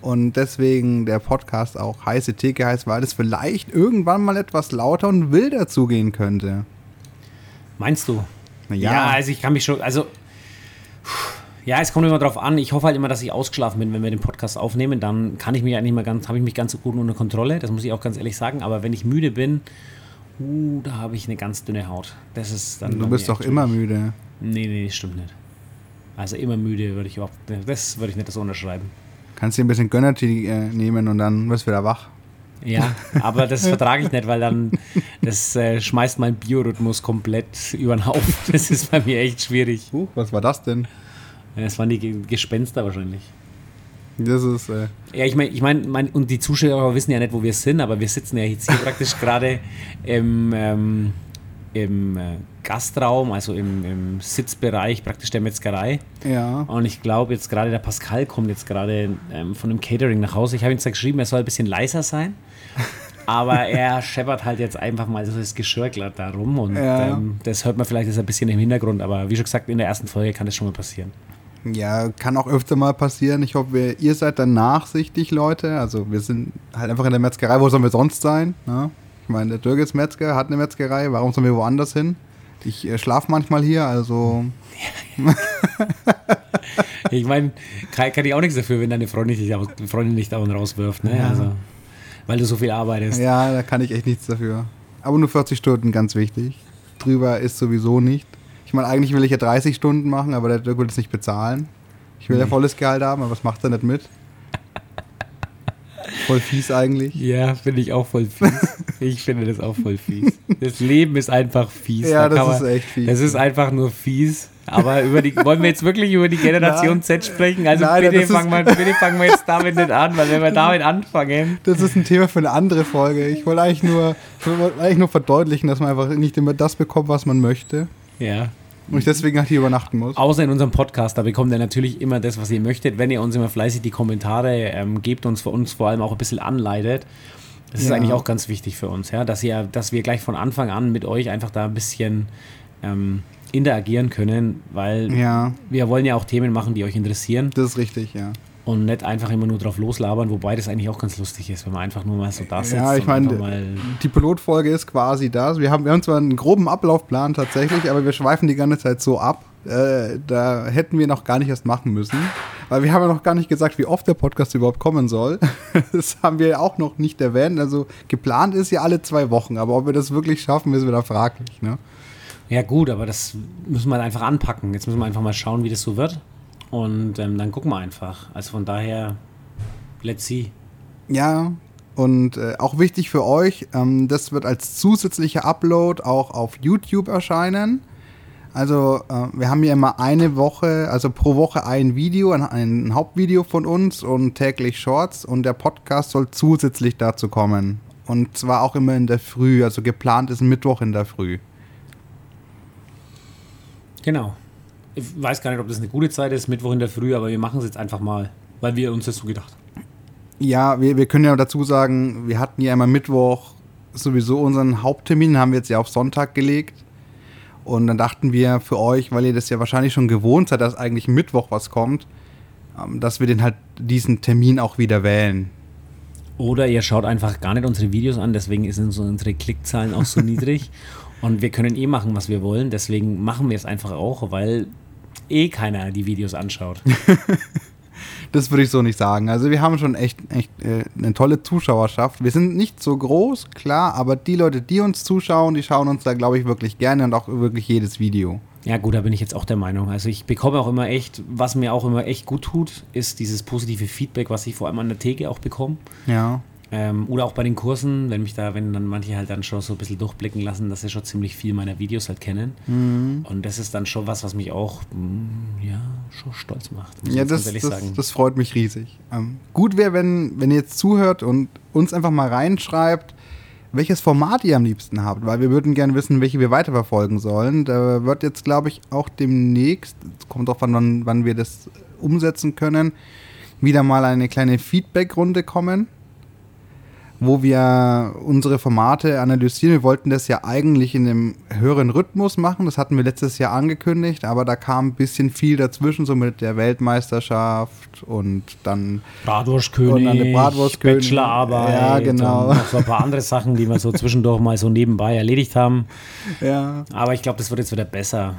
Und deswegen der Podcast auch heiße Theke heißt, weil es vielleicht irgendwann mal etwas lauter und wilder zugehen könnte. Meinst du? Na Ja, also ich kann mich schon, also ja, es kommt immer drauf an. Ich hoffe halt immer, dass ich ausgeschlafen bin, wenn wir den Podcast aufnehmen. Dann kann ich mich eigentlich mal ganz, habe ich mich ganz gut unter Kontrolle. Das muss ich auch ganz ehrlich sagen. Aber wenn ich müde bin, uh, da habe ich eine ganz dünne Haut. Das ist dann. du bist doch immer müde. Nee, nee, das stimmt nicht. Also immer müde würde ich überhaupt, das würde ich nicht so unterschreiben. Kannst dir ein bisschen Gönnertee äh, nehmen und dann wirst du wieder wach. Ja, aber das <laughs> vertrage ich nicht, weil dann das äh, schmeißt meinen Biorhythmus komplett über den Haufen. <laughs> Das ist bei mir echt schwierig. Uh, was war das denn? Das waren die Ge- Gespenster wahrscheinlich. Das ist, äh, Ja, ich meine, ich mein, mein, und die Zuschauer wissen ja nicht, wo wir sind, aber wir sitzen ja jetzt hier praktisch gerade im, ähm, im äh, Gastraum, also im, im Sitzbereich praktisch der Metzgerei. Ja. Und ich glaube, jetzt gerade der Pascal kommt jetzt gerade ähm, von dem Catering nach Hause. Ich habe ihm zwar geschrieben, er soll ein bisschen leiser sein. <laughs> Aber er scheppert halt jetzt einfach mal so das Geschirr glatt da rum. Und Ja. ähm, das hört man vielleicht jetzt ein bisschen im Hintergrund. Aber wie schon gesagt, in der ersten Folge kann das schon mal passieren. Ja, kann auch öfter mal passieren. Ich hoffe, ihr- seid dann nachsichtig, Leute. Also wir sind halt einfach in der Metzgerei. Wo sollen wir sonst sein? Ne? Ich meine, der Dirk ist Metzger, hat eine Metzgerei. Warum sollen wir woanders hin? Ich äh, schlafe manchmal hier, also <laughs> Ich meine, kann, kann ich auch nichts dafür, wenn deine Freundin dich, au- Freundin nicht dauernd rauswirft. Ne? Ja. Also, weil du so viel arbeitest. ja, da kann ich echt nichts dafür. Aber nur 40 Stunden, ganz wichtig. Drüber ist sowieso nicht. Ich meine, eigentlich will ich ja 30 Stunden machen, aber der Dirk will es nicht bezahlen. Ich will ja volles Gehalt haben, aber was macht er nicht mit? Voll fies eigentlich. Ja, finde ich auch voll fies. <laughs> Ich finde das auch voll fies. Das Leben ist einfach fies. Ja, Da das ist echt fies. Das ist einfach nur fies. Aber über die, wollen wir jetzt wirklich über die <laughs> Generation Nein. Z sprechen? Also Nein, bitte, fangen wir, bitte fangen wir jetzt damit nicht an, weil wenn wir damit anfangen. Das ist ein Thema für eine andere Folge. Ich wollte eigentlich nur, ich wollte eigentlich nur verdeutlichen, dass man einfach nicht immer das bekommt, was man möchte. Ja. Und ich deswegen halt hier übernachten muss. Außer in unserem Podcast, da bekommt ihr natürlich immer das, was ihr möchtet. Wenn ihr uns immer fleißig die Kommentare ähm, gebt und uns vor allem auch ein bisschen anleitet. Das ist Ja. eigentlich auch ganz wichtig für uns, ja, dass, ihr, dass wir gleich von Anfang an mit euch einfach da ein bisschen ähm, interagieren können, weil Ja, wir wollen ja auch Themen machen, die euch interessieren das ist richtig, ja. Und nicht einfach immer nur drauf loslabern, wobei das eigentlich auch ganz lustig ist, wenn man einfach nur mal so da sitzt Ja, ich meine, Die Pilotfolge ist quasi das. Wir haben, wir haben zwar einen groben Ablaufplan tatsächlich, aber wir schweifen die ganze Zeit so ab. Äh, da hätten wir noch gar nicht erst machen müssen. Weil wir haben ja noch gar nicht gesagt, wie oft der Podcast überhaupt kommen soll. <laughs> Das haben wir ja auch noch nicht erwähnt. Also geplant ist ja alle zwei Wochen, aber ob wir das wirklich schaffen, ist wieder fraglich. Ne? Ja, gut, aber das müssen wir einfach anpacken. Jetzt müssen wir einfach mal schauen, wie das so wird. Und ähm, dann gucken wir einfach. Also von daher, let's see. Ja, und äh, auch wichtig für euch, ähm, das wird als zusätzlicher Upload auch auf YouTube erscheinen. Also äh, wir haben ja immer eine Woche, also pro Woche ein Video, ein, ein Hauptvideo von uns und täglich Shorts und der Podcast soll zusätzlich dazu kommen. Und zwar auch immer in der Früh, also geplant ist Mittwoch in der Früh. Genau. Ich weiß gar nicht, ob das eine gute Zeit ist, Mittwoch in der Früh, aber wir machen es jetzt einfach mal, weil wir uns das so gedacht haben. Ja, wir, wir können ja dazu sagen, wir hatten ja immer Mittwoch sowieso unseren Haupttermin, haben wir jetzt ja auf Sonntag gelegt. Und dann dachten wir für euch, weil ihr das ja wahrscheinlich schon gewohnt seid, dass eigentlich Mittwoch was kommt, ähm, dass wir den halt diesen Termin auch wieder wählen. Oder ihr schaut einfach gar nicht unsere Videos an, deswegen sind so unsere Klickzahlen auch so <laughs> niedrig. Und wir können eh machen, was wir wollen, deswegen machen wir es einfach auch, weil eh keiner die Videos anschaut. <laughs> Das würde ich so nicht sagen. Also wir haben schon echt, echt äh, eine tolle Zuschauerschaft. Wir sind nicht so groß, klar, aber die Leute, die uns zuschauen, die schauen uns da, glaube ich, wirklich gerne und auch wirklich jedes Video. Ja, gut, da bin ich jetzt auch der Meinung. Also ich bekomme auch immer echt, was mir auch immer echt gut tut, ist dieses positive Feedback, was ich vor allem an der Theke auch bekomme. Ja. Ähm, oder auch bei den Kursen, wenn mich da, wenn dann manche halt dann schon so ein bisschen durchblicken lassen, dass sie schon ziemlich viel meiner Videos halt kennen. Mhm. Und das ist dann schon was, was mich auch, mm, ja, schon stolz macht. Ja, das, ganz ehrlich das, das freut mich riesig. Ähm, gut wäre, wenn, wenn ihr jetzt zuhört und uns einfach mal reinschreibt, welches Format ihr am liebsten habt, weil wir würden gerne wissen, welche wir weiterverfolgen sollen. Da wird jetzt, glaube ich, auch demnächst, es kommt drauf an, wann, wann wir das umsetzen können, wieder mal eine kleine Feedback-Runde kommen, wo wir unsere Formate analysieren. Wir wollten das ja eigentlich in einem höheren Rhythmus machen. Das hatten wir letztes Jahr angekündigt, aber da kam ein bisschen viel dazwischen, so mit der Weltmeisterschaft und dann Bratwurstkönig, Und dann Bratwurstkönig. Bachelorarbeit Ja, genau. und noch so ein paar andere Sachen, die wir so zwischendurch mal so nebenbei erledigt haben. ja, Aber ich glaube, das wird jetzt wieder besser.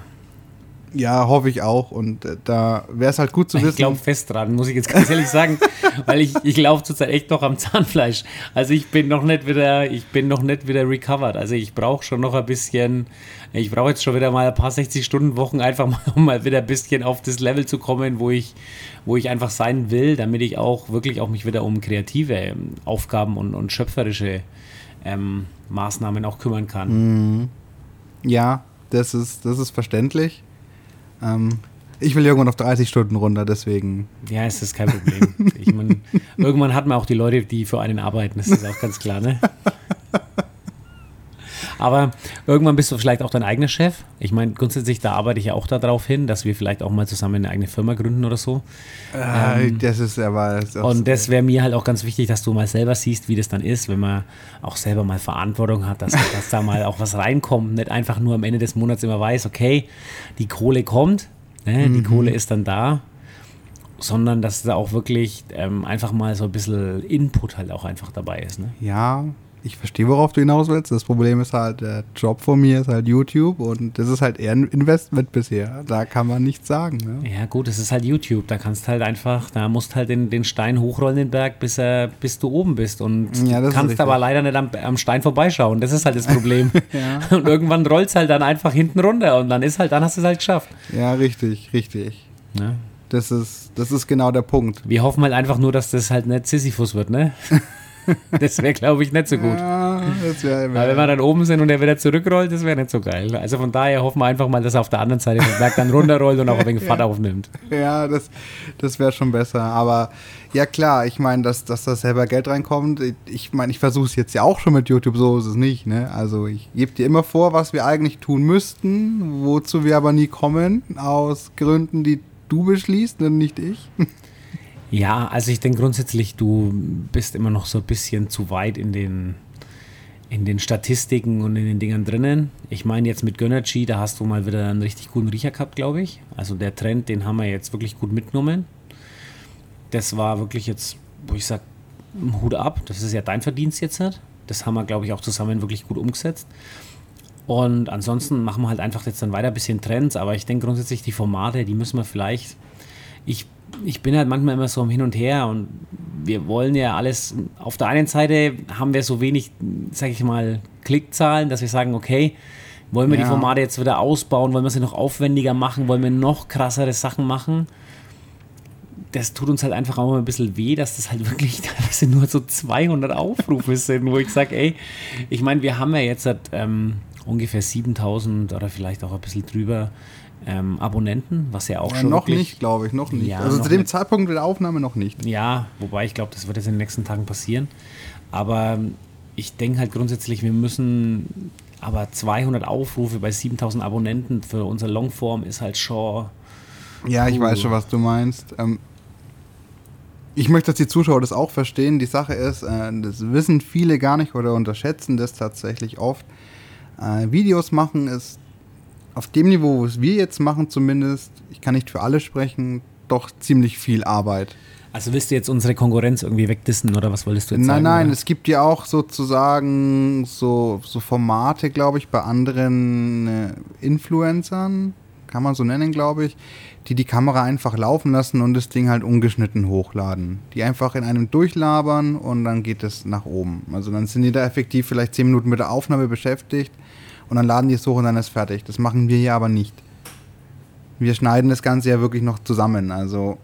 Ja, hoffe ich auch. Und äh, da wäre es halt gut zu Ich wissen. glaube fest dran, muss ich jetzt ganz ehrlich sagen, <laughs> weil ich, ich laufe zurzeit echt noch am Zahnfleisch. Also ich bin noch nicht wieder, ich bin noch nicht wieder recovered. Also ich brauche schon noch ein bisschen, ich brauche jetzt schon wieder mal ein paar 60-Stunden-Wochen einfach mal, um mal wieder ein bisschen auf das Level zu kommen, wo ich, wo ich einfach sein will, damit ich auch wirklich auch mich wieder um kreative ähm, Aufgaben und, und schöpferische ähm, Maßnahmen auch kümmern kann. ja, das ist, das ist verständlich. Ähm, ich will irgendwann auf 30 Stunden runter, deswegen. Ja, es ist kein Problem. Ich mein, <laughs> irgendwann hat man auch die Leute, die für einen arbeiten, das ist auch ganz klar, ne? <laughs> Aber irgendwann bist du vielleicht auch dein eigener Chef. Ich meine, grundsätzlich, da arbeite ich ja auch darauf hin, dass wir vielleicht auch mal zusammen eine eigene Firma gründen oder so. Äh, ähm, das ist aber. Das ist und das wäre mir halt auch ganz wichtig, dass du mal selber siehst, wie das dann ist, wenn man auch selber mal Verantwortung hat, dass, dass da mal auch was reinkommt. Nicht einfach nur am Ende des Monats immer weiß, okay, die Kohle kommt, ne, mhm. die Kohle ist dann da sondern dass da auch wirklich ähm, einfach mal so ein bisschen Input halt auch einfach dabei ist. Ne? Ja, ich verstehe, worauf du hinaus willst. Das Problem ist halt, der Job von mir ist halt YouTube und das ist halt eher ein Investment bisher. Da kann man nichts sagen. Ne? Ja, gut, es ist halt YouTube. Da kannst halt einfach, da musst halt den, den Stein hochrollen, den Berg, bis, er, bis du oben bist. Und ja, kannst aber leider nicht am, am, Stein vorbeischauen. Das ist halt das Problem. <laughs> ja. <laughs> Und irgendwann rollt es halt dann einfach hinten runter und dann ist halt, dann hast du es halt geschafft. Ja, richtig, richtig. Ja. Das ist, das ist genau der Punkt. Wir hoffen halt einfach nur, dass das halt nicht Sisyphus wird, ne? <laughs> <laughs> Das wäre, glaube ich, nicht so gut. Ja, wär. wenn wir dann oben sind und er wieder zurückrollt, das wäre nicht so geil. Also von daher hoffen wir einfach mal, dass er auf der anderen Seite vom Berg dann runterrollt und auch ein wenig <laughs> Fahrt ja. aufnimmt. Ja, das, das wäre schon besser. Aber ja klar, ich meine, dass, dass da selber Geld reinkommt. Ich meine, ich versuche es jetzt ja auch schon mit YouTube, so ist es nicht. Ne? Also ich gebe dir immer vor, was wir eigentlich tun müssten, wozu wir aber nie kommen, aus Gründen, die du beschließt und nicht ich. <laughs> Ja, also ich denke grundsätzlich, du bist immer noch so ein bisschen zu weit in den, in den Statistiken und in den Dingern drinnen. Ich meine jetzt mit Gönnergy, da hast du mal wieder einen richtig guten Riecher gehabt, glaube ich. Also der Trend, den haben wir jetzt wirklich gut mitgenommen. Das war wirklich jetzt, wo ich sage, Hut ab, das ist ja dein Verdienst jetzt. Halt. Das haben wir, glaube ich, auch zusammen wirklich gut umgesetzt. Und ansonsten machen wir halt einfach jetzt dann weiter ein bisschen Trends, aber ich denke grundsätzlich, die Formate, die müssen wir vielleicht. Ich ich bin halt manchmal immer so im Hin und Her und wir wollen ja alles. Auf der einen Seite haben wir so wenig, sag ich mal, Klickzahlen, dass wir sagen, okay, wollen wir ja. die Formate jetzt wieder ausbauen, wollen wir sie noch aufwendiger machen, wollen wir noch krassere Sachen machen. Das tut uns halt einfach auch ein bisschen weh, dass das halt <laughs> wirklich teilweise nur so 200 Aufrufe sind, wo ich sage, ey, ich meine, wir haben ja jetzt halt, ähm, ungefähr 7000 oder vielleicht auch ein bisschen drüber ähm, Abonnenten, was ja auch ja, schon. Noch nicht, glaube ich, noch nicht. Ja, also zu dem nicht. Zeitpunkt der Aufnahme noch nicht. Ja, wobei ich glaube, das wird jetzt in den nächsten Tagen passieren. Aber ich denke halt grundsätzlich, wir müssen. Aber 200 Aufrufe bei 7000 Abonnenten für unser Longform ist halt schon. Ja, ich weiß schon, was du meinst. Ähm, ich möchte, dass die Zuschauer das auch verstehen. Die Sache ist, äh, das wissen viele gar nicht oder unterschätzen das tatsächlich oft. Äh, Videos machen ist auf dem Niveau, was wir jetzt machen zumindest, ich kann nicht für alle sprechen, doch ziemlich viel Arbeit. Also willst du jetzt unsere Konkurrenz irgendwie wegdissen oder was wolltest du jetzt nein, sagen? Nein, nein, es gibt ja auch sozusagen so, so Formate, glaube ich, bei anderen äh, Influencern, kann man so nennen, glaube ich, die die Kamera einfach laufen lassen und das Ding halt ungeschnitten hochladen. Die einfach in einem durchlabern und dann geht es nach oben. Also dann sind die da effektiv vielleicht 10 Minuten mit der Aufnahme beschäftigt und dann laden die es hoch und dann ist fertig. Das machen wir hier aber nicht. Wir schneiden das Ganze ja wirklich noch zusammen, also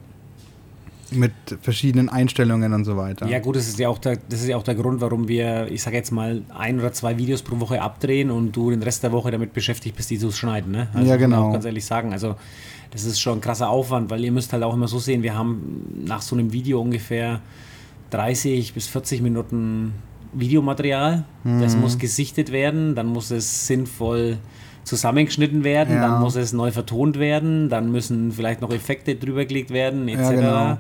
mit verschiedenen Einstellungen und so weiter. Ja gut, das ist ja auch der, das ist ja auch der Grund, warum wir, ich sage jetzt mal, ein oder zwei Videos pro Woche abdrehen und du den Rest der Woche damit beschäftigt bist, die zu schneiden. Ne? Also ja, genau. ganz ehrlich sagen, also das ist schon ein krasser Aufwand, weil ihr müsst halt auch immer so sehen, wir haben nach so einem Video ungefähr 30 bis 40 Minuten Videomaterial. Mhm. Das muss gesichtet werden, dann muss es sinnvoll zusammengeschnitten werden, ja. dann muss es neu vertont werden, dann müssen vielleicht noch Effekte drüber gelegt werden, etc. Ja, genau.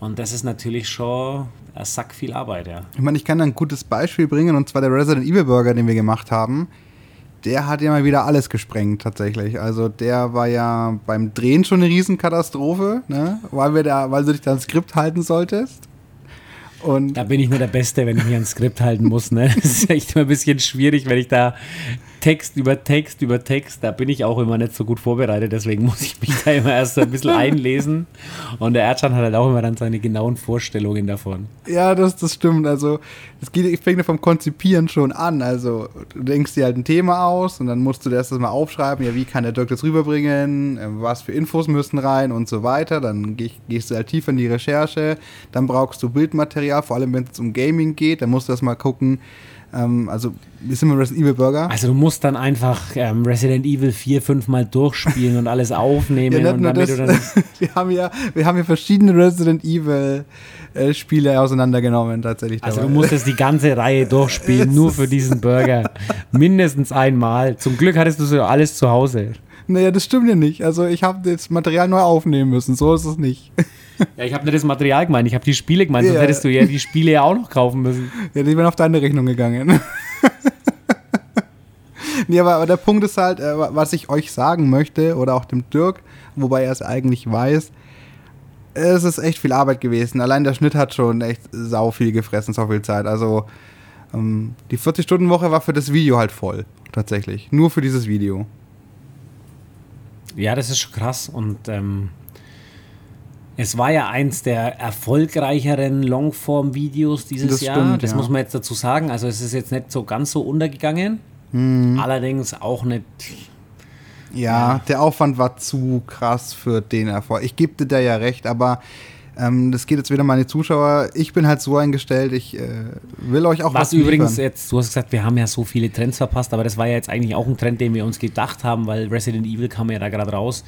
Und das ist natürlich schon ein Sack viel Arbeit, ja. Ich meine, ich kann ein gutes Beispiel bringen, und zwar der Resident Evil Burger, den wir gemacht haben. Der hat ja mal wieder alles gesprengt, tatsächlich. Also der war ja beim Drehen schon eine Riesenkatastrophe, ne? weil, wir da, weil du dich da ein Skript halten solltest. Und da bin ich nur der Beste, wenn ich mich ans Skript halten muss. Ne? <laughs> Das ist echt immer ein bisschen schwierig, wenn ich da Text über Text über Text, da bin ich auch immer nicht so gut vorbereitet, deswegen muss ich mich da immer erst so ein bisschen <laughs> einlesen. Und der Erdschan hat halt auch immer dann seine genauen Vorstellungen davon. Ja, das, das stimmt. Also, es fängt ja vom Konzipieren schon an. Also, du denkst dir halt ein Thema aus und dann musst du das erst mal aufschreiben, ja, wie kann der Dirk das rüberbringen, äh, was für Infos müssen rein und so weiter. Dann gehst du halt tiefer in die Recherche, dann brauchst du Bildmaterial, vor allem wenn es um Gaming geht, dann musst du erst mal gucken, Ähm, also, sind wir Resident Evil Burger? Also du musst dann einfach ähm, Resident Evil 4, 5 Mal durchspielen und alles aufnehmen. Ja, und damit das, du dann, <laughs> wir, haben ja, wir haben ja verschiedene Resident Evil äh, Spiele auseinandergenommen, tatsächlich. also du dabei. musstest die ganze Reihe durchspielen, nur für diesen Burger. <laughs> Mindestens einmal. Zum Glück hattest du so alles zu Hause. Naja, das stimmt ja nicht. Also, ich habe das Material neu aufnehmen müssen. So ist es nicht. <laughs> Ja, ich habe nicht das Material gemeint, ich habe die Spiele gemeint, sonst Ja. hättest du ja die Spiele ja auch noch kaufen müssen. Ja, die wären auf deine Rechnung gegangen. <laughs> nee, aber, aber der Punkt ist halt, äh, was ich euch sagen möchte, oder auch dem Dirk, wobei er es eigentlich weiß, es ist echt viel Arbeit gewesen. Allein der Schnitt hat schon echt sau viel gefressen, so viel Zeit. Also ähm, die 40-Stunden-Woche war für das Video halt voll, tatsächlich. Nur für dieses Video. Ja, das ist schon krass. Und ähm, es war ja eins der erfolgreicheren Longform-Videos dieses Das Jahr. stimmt, das ja. muss man jetzt dazu sagen. Also es ist jetzt nicht so ganz so untergegangen. Mhm. Allerdings auch nicht. Ja, der Aufwand war zu krass für den Erfolg. Ich gebe dir da ja recht, aber ähm, das geht jetzt wieder die Zuschauer. Ich bin halt so eingestellt, ich äh, will euch auch Was was übrigens liefern. jetzt, du hast gesagt, wir haben ja so viele Trends verpasst, aber das war ja jetzt eigentlich auch ein Trend, den wir uns gedacht haben, weil Resident Evil kam ja da gerade raus,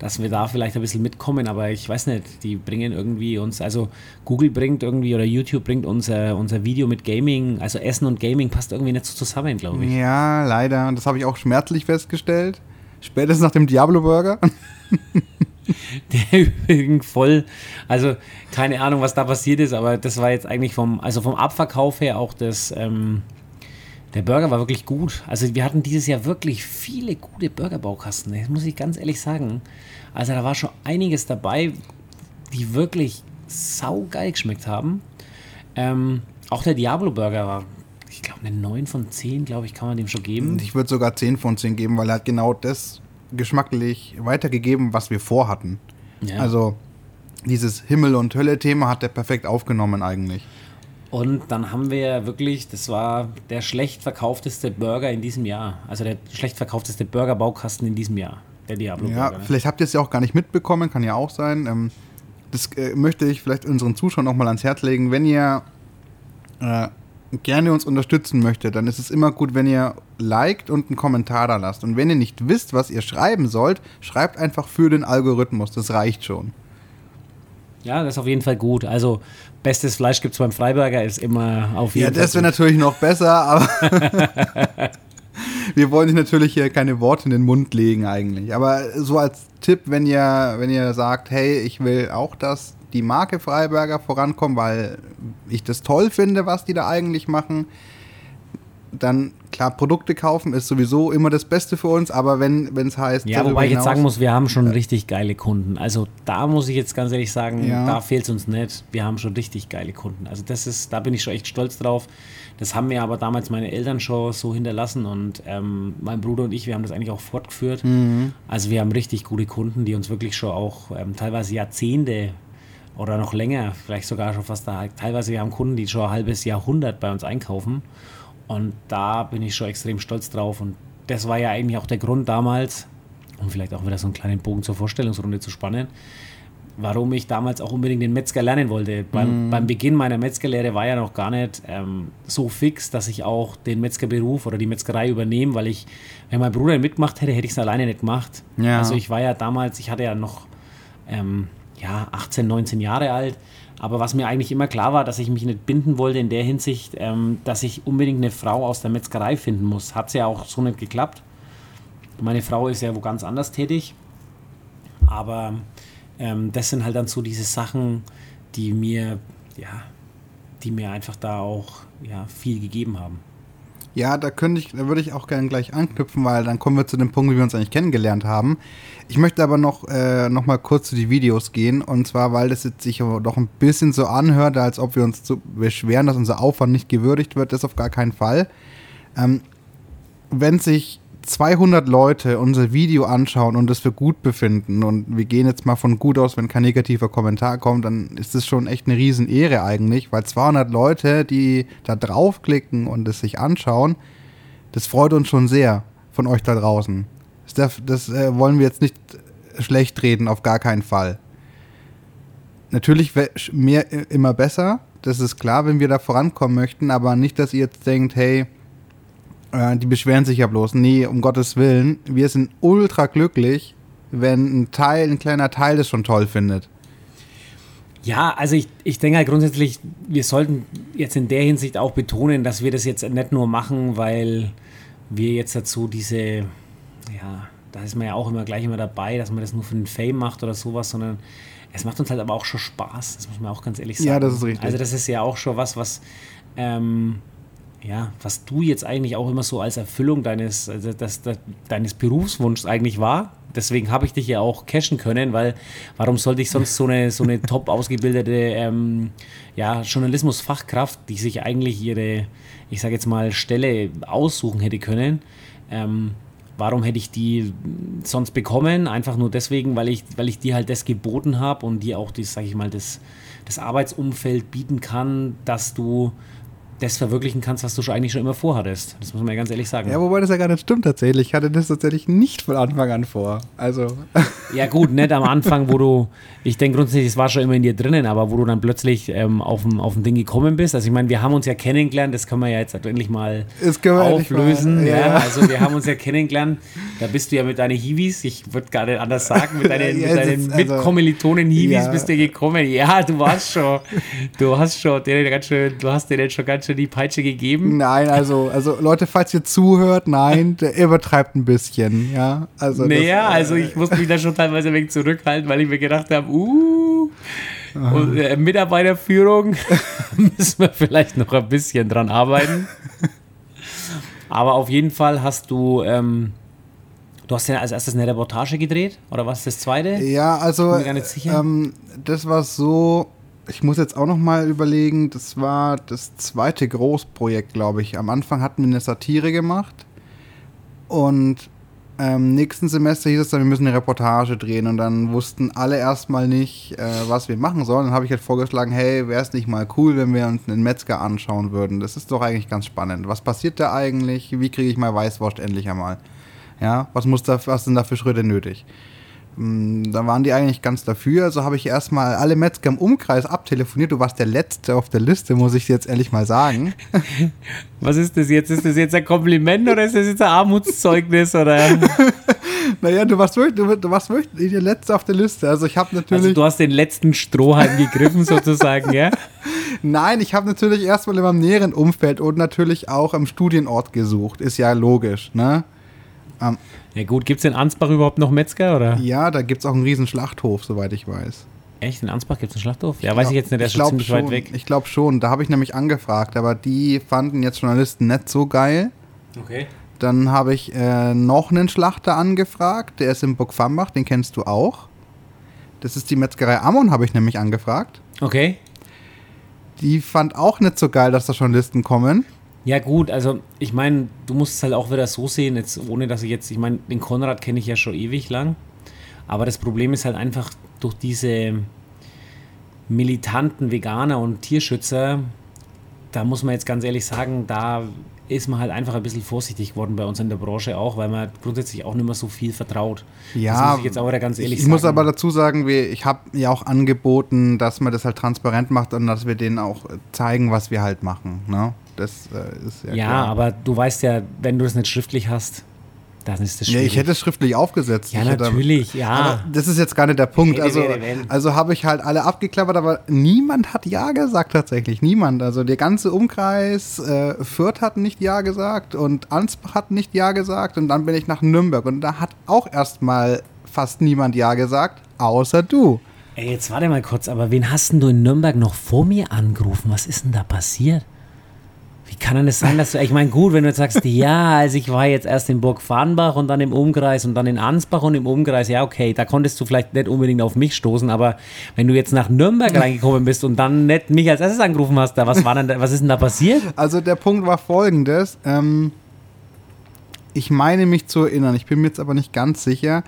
dass wir da vielleicht ein bisschen mitkommen, aber ich weiß nicht, die bringen irgendwie uns, also Google bringt irgendwie oder YouTube bringt unser, unser Video mit Gaming, also Essen und Gaming passt irgendwie nicht so zusammen, glaube ich. Ja, leider. Das habe ich auch schmerzlich festgestellt. Spätestens nach dem Diablo-Burger. <laughs> <laughs> Der übrigens voll, also keine Ahnung, was da passiert ist, aber das war jetzt eigentlich vom, also vom Abverkauf her auch das, ähm, der Burger war wirklich gut. Also wir hatten dieses Jahr wirklich viele gute Burgerbaukasten, das muss ich ganz ehrlich sagen. Also da war schon einiges dabei, die wirklich saugeil geschmeckt haben. Ähm, auch der Diablo-Burger war, ich glaube, eine 9 von 10, glaube ich, kann man dem schon geben. Ich würde sogar 10 von 10 geben, weil er hat genau das geschmacklich weitergegeben, was wir vorhatten. Ja. Also dieses Himmel- und Hölle-Thema hat er perfekt aufgenommen eigentlich. Und dann haben wir wirklich, das war der schlecht verkaufteste Burger in diesem Jahr. Also der schlecht verkaufteste Burgerbaukasten in diesem Jahr. Der Diablo Ja, Burger. ne? vielleicht habt ihr es ja auch gar nicht mitbekommen, kann ja auch sein. Ähm, das äh, möchte ich vielleicht unseren Zuschauern auch mal ans Herz legen. Wenn ihr äh, gerne uns unterstützen möchtet, dann ist es immer gut, wenn ihr liked und einen Kommentar da lasst. Und wenn ihr nicht wisst, was ihr schreiben sollt, schreibt einfach für den Algorithmus. Das reicht schon. Ja, das ist auf jeden Fall gut. Also bestes Fleisch gibt es beim Freiburger, ist immer auf Ja, jeden das wäre Fall. natürlich noch besser, aber <laughs> wir wollen euch natürlich hier keine Worte in den Mund legen eigentlich. Aber so als Tipp, wenn ihr, wenn ihr sagt, hey, ich will auch, dass die Marke Freiberger vorankommt, weil ich das toll finde, was die da eigentlich machen, dann klar, Produkte kaufen ist sowieso immer das Beste für uns, aber wenn es heißt, Ja, wobei ich jetzt sagen muss, wir haben schon richtig geile Kunden. Also da muss ich jetzt ganz ehrlich sagen, Ja. da fehlt es uns nicht. Wir haben schon richtig geile Kunden. Also das ist, da bin ich schon echt stolz drauf. Das haben mir aber damals meine Eltern schon so hinterlassen und ähm, mein Bruder und ich, wir haben das eigentlich auch fortgeführt. Mhm. Also wir haben richtig gute Kunden, die uns wirklich schon auch ähm, teilweise Jahrzehnte oder noch länger, vielleicht sogar schon fast da. Teilweise wir haben Kunden, die schon ein halbes Jahrhundert bei uns einkaufen. Und da bin ich schon extrem stolz drauf. Und das war ja eigentlich auch der Grund damals, um vielleicht auch wieder so einen kleinen Bogen zur Vorstellungsrunde zu spannen, warum ich damals auch unbedingt den Metzger lernen wollte. Beim, beim Beginn meiner Metzgerlehre war ja noch gar nicht ähm, so fix, dass ich auch den Metzgerberuf oder die Metzgerei übernehme, weil ich, wenn mein Bruder mitgemacht hätte, hätte ich es alleine nicht gemacht. Ja. Also ich war ja damals, ich hatte ja noch ähm, ja, 18, 19 Jahre alt. Aber was mir eigentlich immer klar war, dass ich mich nicht binden wollte in der Hinsicht, ähm, dass ich unbedingt eine Frau aus der Metzgerei finden muss. Hat ja auch so nicht geklappt. Meine Frau ist ja wo ganz anders tätig. Aber ähm, das sind halt dann so diese Sachen, die mir, ja, die mir einfach da auch ja, viel gegeben haben. Ja, da könnte ich, da würde ich auch gerne gleich anknüpfen, weil dann kommen wir zu dem Punkt, wie wir uns eigentlich kennengelernt haben. Ich möchte aber noch, äh, noch mal kurz zu die Videos gehen und zwar, weil das jetzt sich doch ein bisschen so anhört, als ob wir uns so beschweren, dass unser Aufwand nicht gewürdigt wird. Das auf gar keinen Fall. Ähm, wenn sich 200 Leute unser Video anschauen und das für gut befinden und wir gehen jetzt mal von gut aus, wenn kein negativer Kommentar kommt, dann ist das schon echt eine Riesenehre eigentlich, weil 200 Leute, die da draufklicken und es sich anschauen, das freut uns schon sehr von euch da draußen. Das, das äh, wollen wir jetzt nicht schlecht reden, auf gar keinen Fall. Natürlich mehr äh, immer besser, das ist klar, wenn wir da vorankommen möchten, aber nicht, dass ihr jetzt denkt, hey, äh, die beschweren sich ja bloß. Nee, um Gottes Willen, wir sind ultra glücklich, wenn ein Teil, ein kleiner Teil das schon toll findet. Ja, also ich, ich denke halt grundsätzlich, wir sollten jetzt in der Hinsicht auch betonen, dass wir das jetzt nicht nur machen, weil wir jetzt dazu diese, ja, da ist man ja auch immer gleich immer dabei, dass man das nur für den Fame macht oder sowas, sondern es macht uns halt aber auch schon Spaß, das muss man auch ganz ehrlich sagen. Ja, das ist richtig. Also das ist ja auch schon was, was, ähm, ja, was du jetzt eigentlich auch immer so als Erfüllung deines, also das, das, deines Berufswunschs eigentlich war. Deswegen habe ich dich ja auch cashen können, weil warum sollte ich sonst so eine, so eine top ausgebildete ähm, ja, Journalismusfachkraft, die sich eigentlich ihre, ich sage jetzt mal, Stelle aussuchen hätte können, ähm, warum hätte ich die sonst bekommen? Einfach nur deswegen, weil ich, weil ich dir halt das geboten habe und dir auch sage ich mal, das, das Arbeitsumfeld bieten kann, dass du das verwirklichen kannst, was du schon eigentlich schon immer vorhattest. Das muss man ja ganz ehrlich sagen. Ja, wobei das ja gar nicht stimmt tatsächlich. Ich hatte das tatsächlich nicht von Anfang an vor. Also. <laughs> Ja, gut, nicht am Anfang, wo du, ich denke grundsätzlich, es war schon immer in dir drinnen, aber wo du dann plötzlich ähm, auf, ein, auf Ding gekommen bist. Also ich meine, wir haben uns ja kennengelernt, das können wir ja jetzt endlich mal auflösen. Mal, ja. ja. also wir haben uns ja kennengelernt. Da bist du ja mit deinen Hiwis, ich würde gar nicht anders sagen, mit <laughs> deinen, ja, mit deinen also, Mitkommilitonen Hiwis ja. bist du gekommen. Ja, du warst schon, du hast schon, denen ganz schön, du hast denen schon ganz schön die Peitsche gegeben. Nein, also, also Leute, falls ihr zuhört, nein, der übertreibt ein bisschen, ja. Also naja, das, äh, also ich musste mich da schon teilweise ein wenig zurückhalten, weil ich mir gedacht habe, uh, und, äh, Mitarbeiterführung <laughs> müssen wir vielleicht noch ein bisschen dran arbeiten. Aber auf jeden Fall hast du, ähm, du hast ja als erstes eine Reportage gedreht oder was das zweite? Ja, also ähm, das war so, ich muss jetzt auch noch mal überlegen, das war das zweite Großprojekt, glaube ich. Am Anfang hatten wir eine Satire gemacht und ähm, nächsten Semester hieß es dann, wir müssen eine Reportage drehen und dann wussten alle erstmal nicht, äh, was wir machen sollen. Dann habe ich halt vorgeschlagen, hey, wäre es nicht mal cool, wenn wir uns einen Metzger anschauen würden. Das ist doch eigentlich ganz spannend. Was passiert da eigentlich? Wie kriege ich mal Weißwurst endlich einmal? Ja, was muss da, was sind da für Schritte nötig? Hm, da waren die eigentlich ganz dafür. Also habe ich erstmal alle Metzger im Umkreis abtelefoniert. Du warst der Letzte auf der Liste, muss ich jetzt ehrlich mal sagen. <laughs> Was ist das jetzt? Ist das jetzt ein Kompliment oder ist das jetzt ein Armutszeugnis? Oder? <laughs> naja, du warst wirklich, du, du, warst wirklich der Letzte auf der Liste. Also ich habe natürlich. Also du hast den letzten Strohhalm <laughs> gegriffen sozusagen, ja? Nein, ich habe natürlich erstmal in meinem näheren Umfeld und natürlich auch im Studienort gesucht. Ist ja logisch, ne? Ähm, ja gut, gibt es in Ansbach überhaupt noch Metzger? Oder? Ja, da gibt es auch einen riesen Schlachthof, soweit ich weiß. Echt? In Ansbach gibt es einen Schlachthof? Ja, ich weiß ich jetzt nicht, der ist schon ziemlich weit weg. Ich glaube schon, da habe ich nämlich angefragt, aber die fanden jetzt Journalisten nicht so geil. Okay. Dann habe ich äh, noch einen Schlachter angefragt, der ist in Burgfambach, den kennst du auch. Das ist die Metzgerei Ammon, habe ich nämlich angefragt. Okay. Die fand auch nicht so geil, dass da Journalisten kommen. Ja, gut, also ich meine, du musst es halt auch wieder so sehen, jetzt ohne dass ich jetzt, ich meine, den Konrad kenne ich ja schon ewig lang, aber das Problem ist halt einfach durch diese militanten Veganer und Tierschützer, da muss man jetzt ganz ehrlich sagen, da ist man halt einfach ein bisschen vorsichtig geworden bei uns in der Branche auch, weil man grundsätzlich auch nicht mehr so viel vertraut. Ja, das muss ich jetzt auch wieder ganz ehrlich ich sagen. Ich muss aber dazu sagen, ich habe ja auch angeboten, dass man das halt transparent macht und dass wir denen auch zeigen, was wir halt machen. Ne? Das äh, ist ja Ja, klar. aber du weißt ja, wenn du es nicht schriftlich hast, dann ist das schwierig. Ja, ich hätte es schriftlich aufgesetzt. Ja, natürlich, ja. Aber das ist jetzt gar nicht der Punkt. Also, also habe ich halt alle abgeklappert, aber niemand hat Ja gesagt tatsächlich. Niemand. Also der ganze Umkreis, äh, Fürth hat nicht Ja gesagt und Ansbach hat nicht Ja gesagt und dann bin ich nach Nürnberg und da hat auch erstmal fast niemand Ja gesagt, außer du. Ey, jetzt warte mal kurz, aber wen hast denn du in Nürnberg noch vor mir angerufen? Was ist denn da passiert? Kann denn das sein, dass du, ich meine, gut, wenn du jetzt sagst, <laughs> ja, also ich war jetzt erst in Burg Farnbach und dann im Umkreis und dann in Ansbach und im Umkreis, ja, okay, da konntest du vielleicht nicht unbedingt auf mich stoßen, aber wenn du jetzt nach Nürnberg <laughs> reingekommen bist und dann nicht mich als erstes angerufen hast, da, was war denn, was ist denn da passiert? Also der Punkt war folgendes, ähm, ich meine mich zu erinnern, ich bin mir jetzt aber nicht ganz sicher,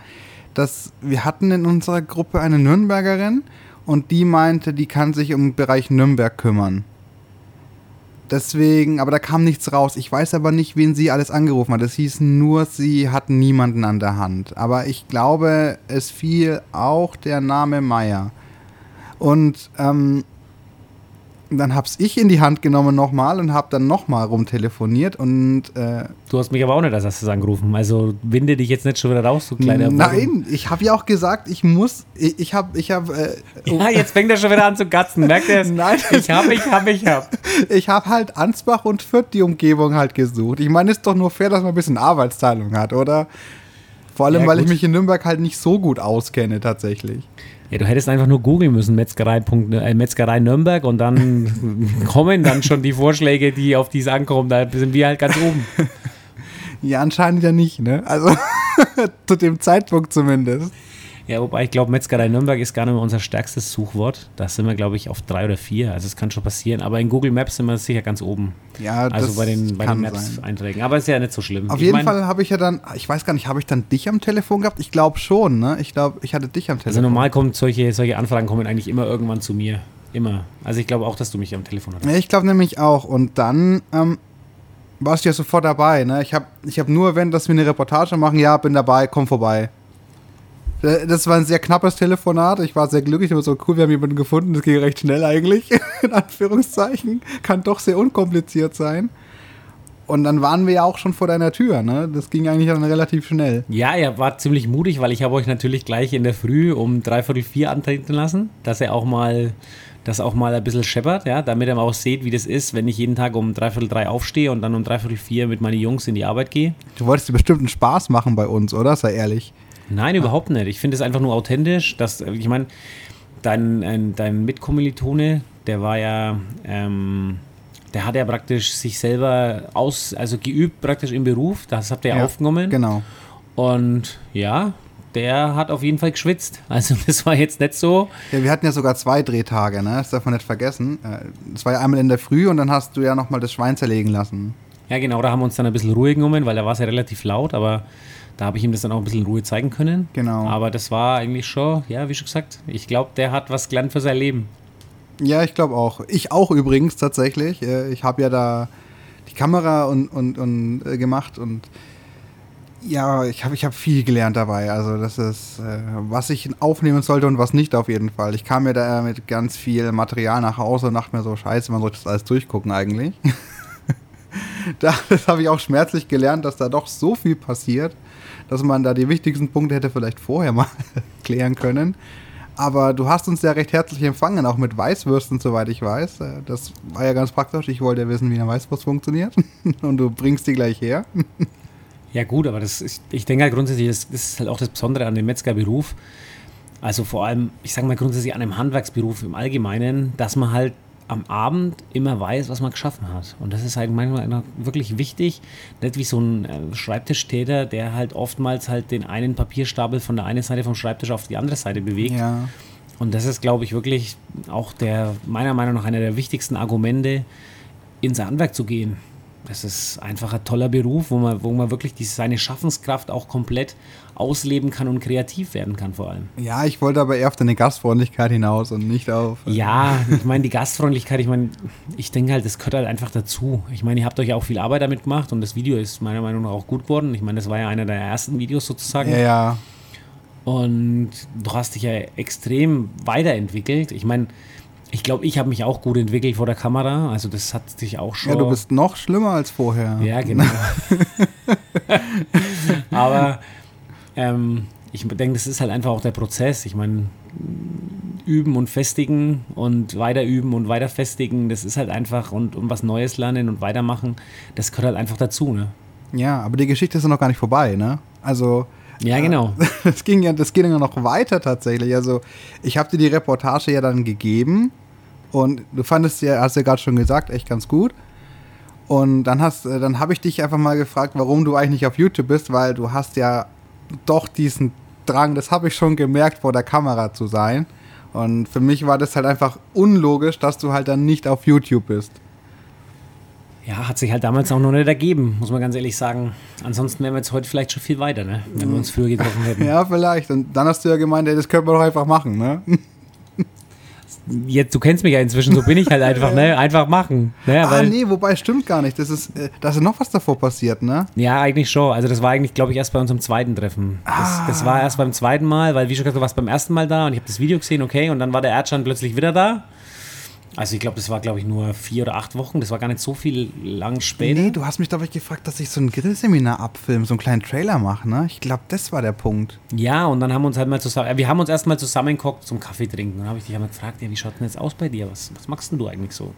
dass wir hatten in unserer Gruppe eine Nürnbergerin und die meinte, die kann sich um den Bereich Nürnberg kümmern. Deswegen, aber da kam nichts raus. Ich weiß aber nicht, wen sie alles angerufen hat. Es hieß nur, sie hat niemanden an der Hand. Aber ich glaube, es fiel auch der Name Meier. Und ähm, dann hab's ich in die Hand genommen nochmal und hab dann nochmal rumtelefoniert und äh, Du hast mich aber auch nicht als erstes angerufen. Also winde dich jetzt nicht schon wieder raus, du kleiner nein, ich habe ja auch gesagt, ich muss, ich, ich habe, ich habe, äh, Ja, jetzt fängt er schon wieder an zu gatzen. Merkt ihr es? <laughs> Nein. Ich hab, ich hab, ich hab. <laughs> ich habe halt Ansbach und Fürth die Umgebung halt gesucht. Ich meine, ist doch nur fair, dass man ein bisschen Arbeitsteilung hat, oder? Vor allem, Ja, weil ich mich in Nürnberg halt nicht so gut auskenne tatsächlich. Ja, du hättest einfach nur googeln müssen, Metzgerei, äh, Metzgerei Nürnberg und dann <laughs> kommen dann schon die Vorschläge, die auf die es ankommen. Da sind wir halt ganz oben. <laughs> Ja, anscheinend ja nicht, ne? Also <laughs> zu dem Zeitpunkt zumindest. Ja, wobei ich glaube, Metzgerei Nürnberg ist gar nicht mehr unser stärkstes Suchwort. Da sind wir, glaube ich, auf drei oder vier. Also es kann schon passieren. Aber in Google Maps sind wir sicher ganz oben. Ja, Also das bei den, bei den. Maps-Einträgen. Aber ist ja nicht so schlimm. Auf Ich jeden mein, Fall habe ich ja dann, ich weiß gar nicht, habe ich dann dich am Telefon gehabt? Ich glaube schon, ne? Ich glaube, ich hatte dich am Telefon. Also normal kommen solche, solche Anfragen kommen eigentlich immer irgendwann zu mir. Immer. Also ich glaube auch, dass du mich am Telefon hattest. Ja, ich glaube nämlich auch. Und dann ähm, warst du ja sofort dabei. Ne? Ich habe ich hab nur erwähnt, dass wir eine Reportage machen. Ja, bin dabei, komm vorbei. Äh, Das war ein sehr knappes Telefonat. Ich war sehr glücklich. Ich war so cool, wir haben jemanden gefunden. Das ging recht schnell eigentlich. <laughs> In Anführungszeichen. Kann doch sehr unkompliziert sein. Und dann waren wir ja auch schon vor deiner Tür. Ne? Das ging eigentlich dann relativ schnell. Ja, er war ziemlich mutig, weil ich habe euch natürlich gleich in der Früh um dreiviertel vier antreten lassen, dass er auch mal, das auch mal ein bisschen scheppert, ja, damit er mal auch sieht, wie das ist, wenn ich jeden Tag um dreiviertel drei aufstehe und dann um dreiviertel vier mit meinen Jungs in die Arbeit gehe. Du wolltest dir bestimmt einen Spaß machen bei uns, oder? Sei ehrlich. Nein, überhaupt nicht. Ich finde es einfach nur authentisch, dass, ich meine, dein, ein, dein Mitkommilitone, der war ja, ähm, der hat ja praktisch sich selber aus, also geübt praktisch im Beruf, das habt ihr ja, Ja, aufgenommen. Genau. Und ja, der hat auf jeden Fall geschwitzt. <laughs> Also das war jetzt nicht so. Ja, wir hatten ja sogar zwei Drehtage, ne? Das darf man nicht vergessen. Äh, Das war ja einmal in der Früh und dann hast du ja nochmal das Schwein zerlegen lassen. Ja, genau, da haben wir uns dann ein bisschen Ruhe genommen, weil da war es ja relativ laut, aber da habe ich ihm das dann auch ein bisschen in Ruhe zeigen können. Genau. Aber das war eigentlich schon, ja, wie schon gesagt, ich glaube, der hat was gelernt für sein Leben. Ja, ich glaube auch. Ich auch übrigens tatsächlich. Äh, Ich habe ja da die Kamera und, und, und äh, gemacht und ja, ich habe ich hab viel gelernt dabei. Also das ist, äh, was ich aufnehmen sollte und was nicht auf jeden Fall. Ich kam mir da mit ganz viel Material nach Hause und dachte mir so, scheiße, man sollte das alles durchgucken eigentlich. <laughs> da, das habe ich auch schmerzlich gelernt, dass da doch so viel passiert, dass man da die wichtigsten Punkte hätte vielleicht vorher mal <laughs> klären können. Aber du hast uns ja recht herzlich empfangen, auch mit Weißwürsten, soweit ich weiß. Äh, Das war ja ganz praktisch. Ich wollte ja wissen, wie eine Weißwurst funktioniert. <laughs> Und du bringst die gleich her. <laughs> Ja, gut, aber das ist, ich denke halt grundsätzlich, das, das ist halt auch das Besondere an dem Metzgerberuf. Also vor allem, ich sage mal grundsätzlich an einem Handwerksberuf im Allgemeinen, dass man halt am Abend immer weiß, was man geschaffen hat. Und das ist halt manchmal wirklich wichtig. Nicht wie so ein äh, Schreibtischtäter, der halt oftmals halt den einen Papierstapel von der einen Seite vom Schreibtisch auf die andere Seite bewegt. Ja. Und das ist, glaube ich, wirklich auch der, meiner Meinung nach, einer der wichtigsten Argumente, ins Handwerk zu gehen. Das ist einfach ein toller Beruf, wo man, wo man wirklich die, seine Schaffenskraft auch komplett ausleben kann und kreativ werden kann vor allem. Ja, ich wollte aber eher auf deine Gastfreundlichkeit hinaus und nicht auf. äh, Ja, ich meine, die Gastfreundlichkeit, ich meine, ich denke halt, das gehört halt einfach dazu. Ich meine, ihr habt euch ja auch viel Arbeit damit gemacht und das Video ist meiner Meinung nach auch gut geworden. Ich meine, das war ja einer der ersten Videos sozusagen. Ja, ja. Und du hast dich ja extrem weiterentwickelt. Ich meine, ich glaube, ich habe mich auch gut entwickelt vor der Kamera. Also das hat sich auch schon. Ja, du bist noch schlimmer als vorher. Ja, genau. <laughs> Aber ähm, ich denke, das ist halt einfach auch der Prozess. Ich meine, üben und festigen und weiter üben und weiter festigen, das ist halt einfach und, und was Neues lernen und weitermachen, das gehört halt einfach dazu, ne? Ja, aber die Geschichte ist ja noch gar nicht vorbei, ne? Also. Ja, genau. <laughs> Das ging ja, das ging ja noch weiter tatsächlich. Also, ich habe dir die Reportage ja dann gegeben und du fandest ja, hast ja gerade schon gesagt, echt ganz gut. Und dann hast, äh, dann habe ich dich einfach mal gefragt, warum du eigentlich nicht auf YouTube bist, weil du hast ja doch diesen Drang, das habe ich schon gemerkt, vor der Kamera zu sein. Und für mich war das halt einfach unlogisch, dass du halt dann nicht auf YouTube bist. Ja, hat sich halt damals auch noch nicht ergeben, muss man ganz ehrlich sagen. Ansonsten wären wir jetzt heute vielleicht schon viel weiter, ne? Wenn wir uns früher getroffen hätten. <laughs> Ja, vielleicht. Und dann hast du ja gemeint, ey, das können wir doch einfach machen, ne? <laughs> Jetzt, du kennst mich ja inzwischen, so bin ich halt <laughs> einfach, ne? Einfach machen. Ne? ah, nee, wobei stimmt gar nicht. Das ist, äh, da ist noch was davor passiert, ne? Ja, eigentlich schon. Also das war eigentlich, glaube ich, erst bei unserem zweiten Treffen. Das, das war erst beim zweiten Mal, weil wie schon gesagt, du warst beim ersten Mal da und ich habe das Video gesehen, okay, und dann war der Erdschein plötzlich wieder da. Also ich glaube, das war, glaube ich, nur vier oder acht Wochen. Das war gar nicht so viel lang später. Nee, du hast mich, glaube ich, gefragt, dass ich so ein Grillseminar abfilme, so einen kleinen Trailer mache, ne? Ich glaube, das war der Punkt. Ja, und dann haben wir uns halt mal zusammen, äh, wir haben uns erstmal zusammengeguckt zum Kaffee trinken. Dann habe ich dich einmal gefragt, ja, wie schaut denn jetzt aus bei dir? Was, was machst denn du eigentlich so?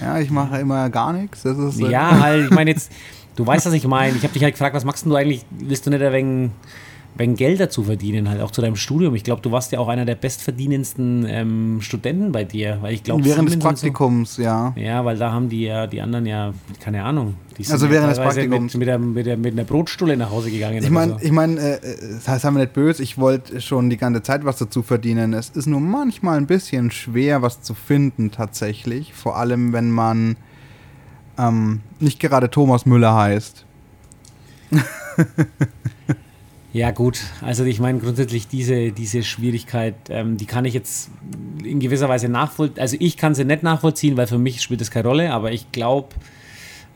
Ja, ich mache immer gar nichts. Ja, halt, ich meine jetzt, du weißt, was ich meine. Ich habe dich halt gefragt, was machst denn du eigentlich? Willst du nicht ein wenig wenn Geld dazu verdienen, halt auch zu deinem Studium. Ich glaube, du warst ja auch einer der bestverdienendsten ähm, Studenten bei dir, weil ich glaube während des Praktikums, so, ja. Ja, weil da haben die ja die anderen ja keine Ahnung. also während des Praktikums mit, mit, der, mit, der, mit einer Brotstulle nach Hause gegangen. Ich meine, so. ich meine, äh, das heißt, haben wir nicht böse. Ich wollte schon die ganze Zeit was dazu verdienen. Es ist nur manchmal ein bisschen schwer, was zu finden tatsächlich. Vor allem, wenn man ähm, nicht gerade Thomas Müller heißt. <laughs> Ja, gut. Also ich meine grundsätzlich diese, diese Schwierigkeit, ähm, die kann ich jetzt in gewisser Weise nachvollziehen. Also ich kann sie nicht nachvollziehen, weil für mich spielt das keine Rolle, aber ich glaube,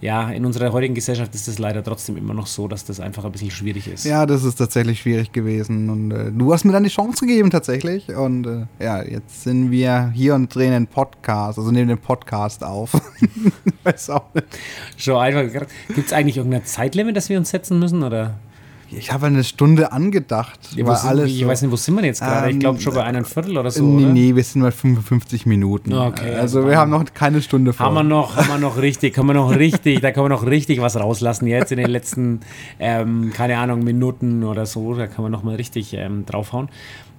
ja, in unserer heutigen Gesellschaft ist es leider trotzdem immer noch so, dass das einfach ein bisschen schwierig ist. Ja, das ist tatsächlich schwierig gewesen. Und äh, du hast mir dann die Chance gegeben tatsächlich. Und äh, ja, jetzt sind wir hier und drehen einen Podcast, also nehmen den Podcast auf. <laughs> Weiß auch nicht. Schon einfach. Gibt es eigentlich irgendein Zeitlimit, das wir uns setzen müssen? Oder? Ich habe eine Stunde angedacht. Ja, weil alles ich so, weiß nicht, wo sind wir jetzt gerade? Ähm, ich glaube schon bei einem Viertel oder so. Nee, oder? nee, wir sind bei 55 Minuten. Okay, also, also wir haben noch keine Stunde vor. Haben wir noch, haben wir noch richtig, können wir noch richtig, da können wir noch richtig was rauslassen jetzt in den letzten, ähm, keine Ahnung, Minuten oder so. Da kann man noch mal richtig ähm, draufhauen.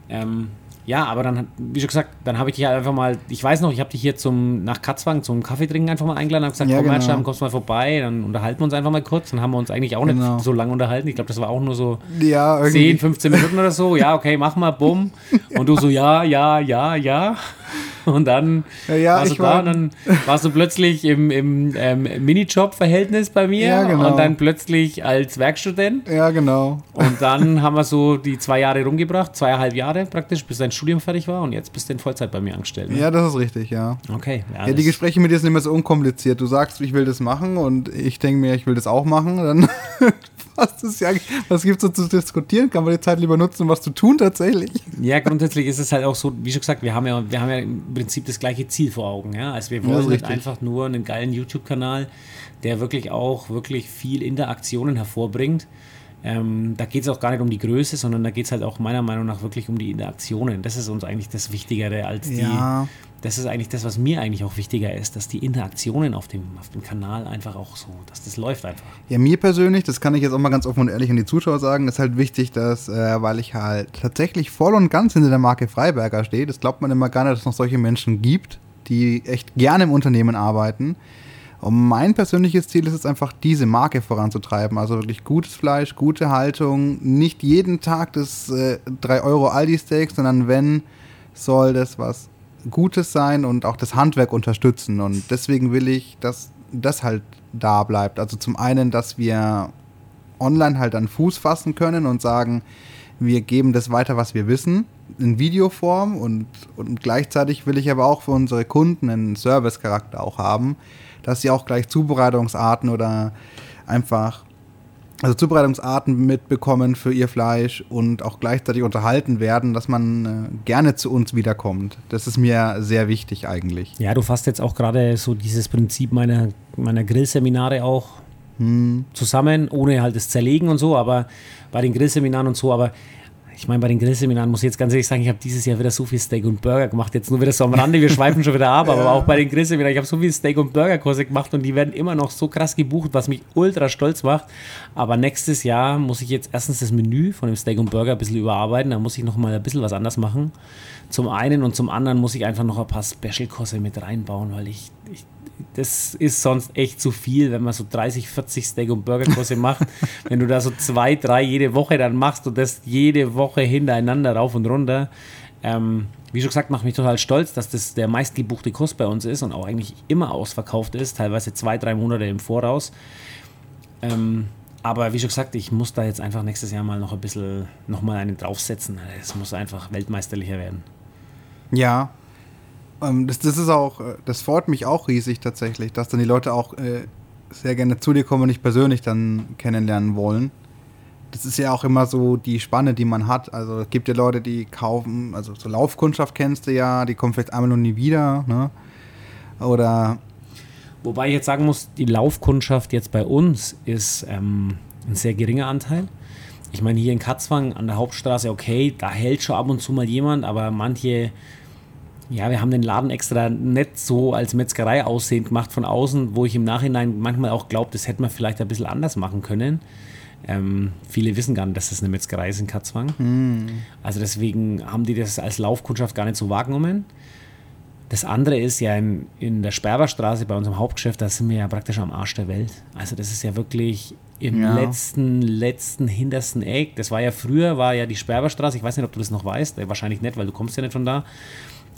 Ähm, ja, aber dann, wie schon gesagt, dann habe ich dich halt einfach mal, ich weiß noch, ich habe dich hier zum, nach Katzwang zum Kaffee trinken einfach mal eingeladen, habe gesagt, ja, komm genau. Herrscham, kommst mal vorbei, dann unterhalten wir uns einfach mal kurz. Dann haben wir uns eigentlich auch genau. nicht so lange unterhalten. Ich glaube, das war auch nur so ja, 10, 15 Minuten oder so. Ja, okay, mach mal, bumm. Und du so, ja, ja, ja, ja. <laughs> Und dann ja, ja, warst du da und dann warst du plötzlich im, im ähm, Minijob-Verhältnis bei mir ja, genau. und dann plötzlich als Werkstudent. Ja, genau. Und dann haben wir so die zwei Jahre rumgebracht, zweieinhalb Jahre praktisch, bis dein Studium fertig war und jetzt bist du in Vollzeit bei mir angestellt. Ne? Ja, das ist richtig, ja. Okay. Ja, die Gespräche mit dir sind immer so unkompliziert. Du sagst, ich will das machen und ich denke mir, ich will das auch machen. Dann was, ist ja, was gibt es so zu diskutieren? Kann man die Zeit lieber nutzen, um was zu tun tatsächlich? Ja, grundsätzlich ist es halt auch so, wie schon gesagt, wir haben ja, wir haben ja im Prinzip das gleiche Ziel vor Augen. Ja? Also wir wollen halt einfach nur einen geilen YouTube-Kanal, der wirklich auch wirklich viel Interaktionen hervorbringt. Ähm, da geht es auch gar nicht um die Größe, sondern da geht es halt auch meiner Meinung nach wirklich um die Interaktionen. Das ist uns eigentlich das Wichtigere als die, ja das ist eigentlich das, was mir eigentlich auch wichtiger ist, dass die Interaktionen auf dem, auf dem Kanal einfach auch so, dass das läuft einfach. Ja, mir persönlich, das kann ich jetzt auch mal ganz offen und ehrlich an die Zuschauer sagen, ist halt wichtig, dass, äh, weil ich halt tatsächlich voll und ganz hinter der Marke Freiberger stehe, das glaubt man immer gar nicht, dass es noch solche Menschen gibt, die echt gerne im Unternehmen arbeiten. Und mein persönliches Ziel ist es einfach, diese Marke voranzutreiben. Also wirklich gutes Fleisch, gute Haltung, nicht jeden Tag das äh, 3 Euro Aldi-Steak, sondern wenn, soll das was Gutes sein und auch das Handwerk unterstützen. Und deswegen will ich, dass das halt da bleibt. Also zum einen, dass wir online halt an Fuß fassen können und sagen, wir geben das weiter, was wir wissen, in Videoform und, und gleichzeitig will ich aber auch für unsere Kunden einen Service-Charakter auch haben, dass sie auch gleich Zubereitungsarten oder einfach also Zubereitungsarten mitbekommen für ihr Fleisch und auch gleichzeitig unterhalten werden, dass man äh, gerne zu uns wiederkommt. Das ist mir sehr wichtig eigentlich. Ja, du fasst jetzt auch gerade so dieses Prinzip meiner, meiner Grillseminare auch hm. zusammen, ohne halt das Zerlegen und so, aber bei den Grillseminaren und so, aber ich meine, bei den Grillseminaren muss ich jetzt ganz ehrlich sagen, ich habe dieses Jahr wieder so viel Steak und Burger gemacht. Jetzt nur wieder so am Rande, wir <laughs> schweifen schon wieder ab, ja. aber auch bei den Grillseminaren, ich habe so viel Steak und Burger Kurse gemacht und die werden immer noch so krass gebucht, was mich ultra stolz macht. Aber nächstes Jahr muss ich jetzt erstens das Menü von dem Steak und Burger ein bisschen überarbeiten, da muss ich nochmal ein bisschen was anders machen. Zum einen und zum anderen muss ich einfach noch ein paar Special-Kurse mit reinbauen, weil ich, ich das ist sonst echt zu viel, wenn man so 30, 40 Steak- und Burgerkurse macht. <laughs> wenn du da so zwei, drei jede Woche dann machst und das jede Woche hintereinander rauf und runter. Ähm, wie schon gesagt, macht mich total stolz, dass das der meistgebuchte Kurs bei uns ist und auch eigentlich immer ausverkauft ist, teilweise zwei, drei Monate im Voraus. Ähm, aber wie schon gesagt, ich muss da jetzt einfach nächstes Jahr mal noch ein bisschen nochmal einen draufsetzen. Es muss einfach weltmeisterlicher werden. Ja, ähm, das, das ist auch, äh, das freut mich auch riesig tatsächlich, dass dann die Leute auch äh, sehr gerne zu dir kommen und dich persönlich dann kennenlernen wollen. Das ist ja auch immer so die Spanne, die man hat. Also es gibt ja Leute, die kaufen, also so Laufkundschaft kennst du ja, die kommen vielleicht einmal und nie wieder. Ne? Oder Wobei ich jetzt sagen muss, die Laufkundschaft jetzt bei uns ist ähm, ein sehr geringer Anteil. Ich meine, hier in Katzwang an der Hauptstraße, okay, da hält schon ab und zu mal jemand, aber manche, ja, wir haben den Laden extra nicht so als Metzgerei aussehend gemacht von außen, wo ich im Nachhinein manchmal auch glaube, das hätte man vielleicht ein bisschen anders machen können. Ähm, viele wissen gar nicht, dass das eine Metzgerei ist in Katzwang. Also deswegen haben die das als Laufkundschaft gar nicht so wahrgenommen. Das andere ist ja in, in der Sperberstraße bei unserem Hauptgeschäft, da sind wir ja praktisch am Arsch der Welt. Also das ist ja wirklich im Ja. letzten, letzten, hintersten Eck. Das war ja früher, war ja die Sperberstraße, ich weiß nicht, ob du das noch weißt, äh, wahrscheinlich nicht, weil du kommst ja nicht von da.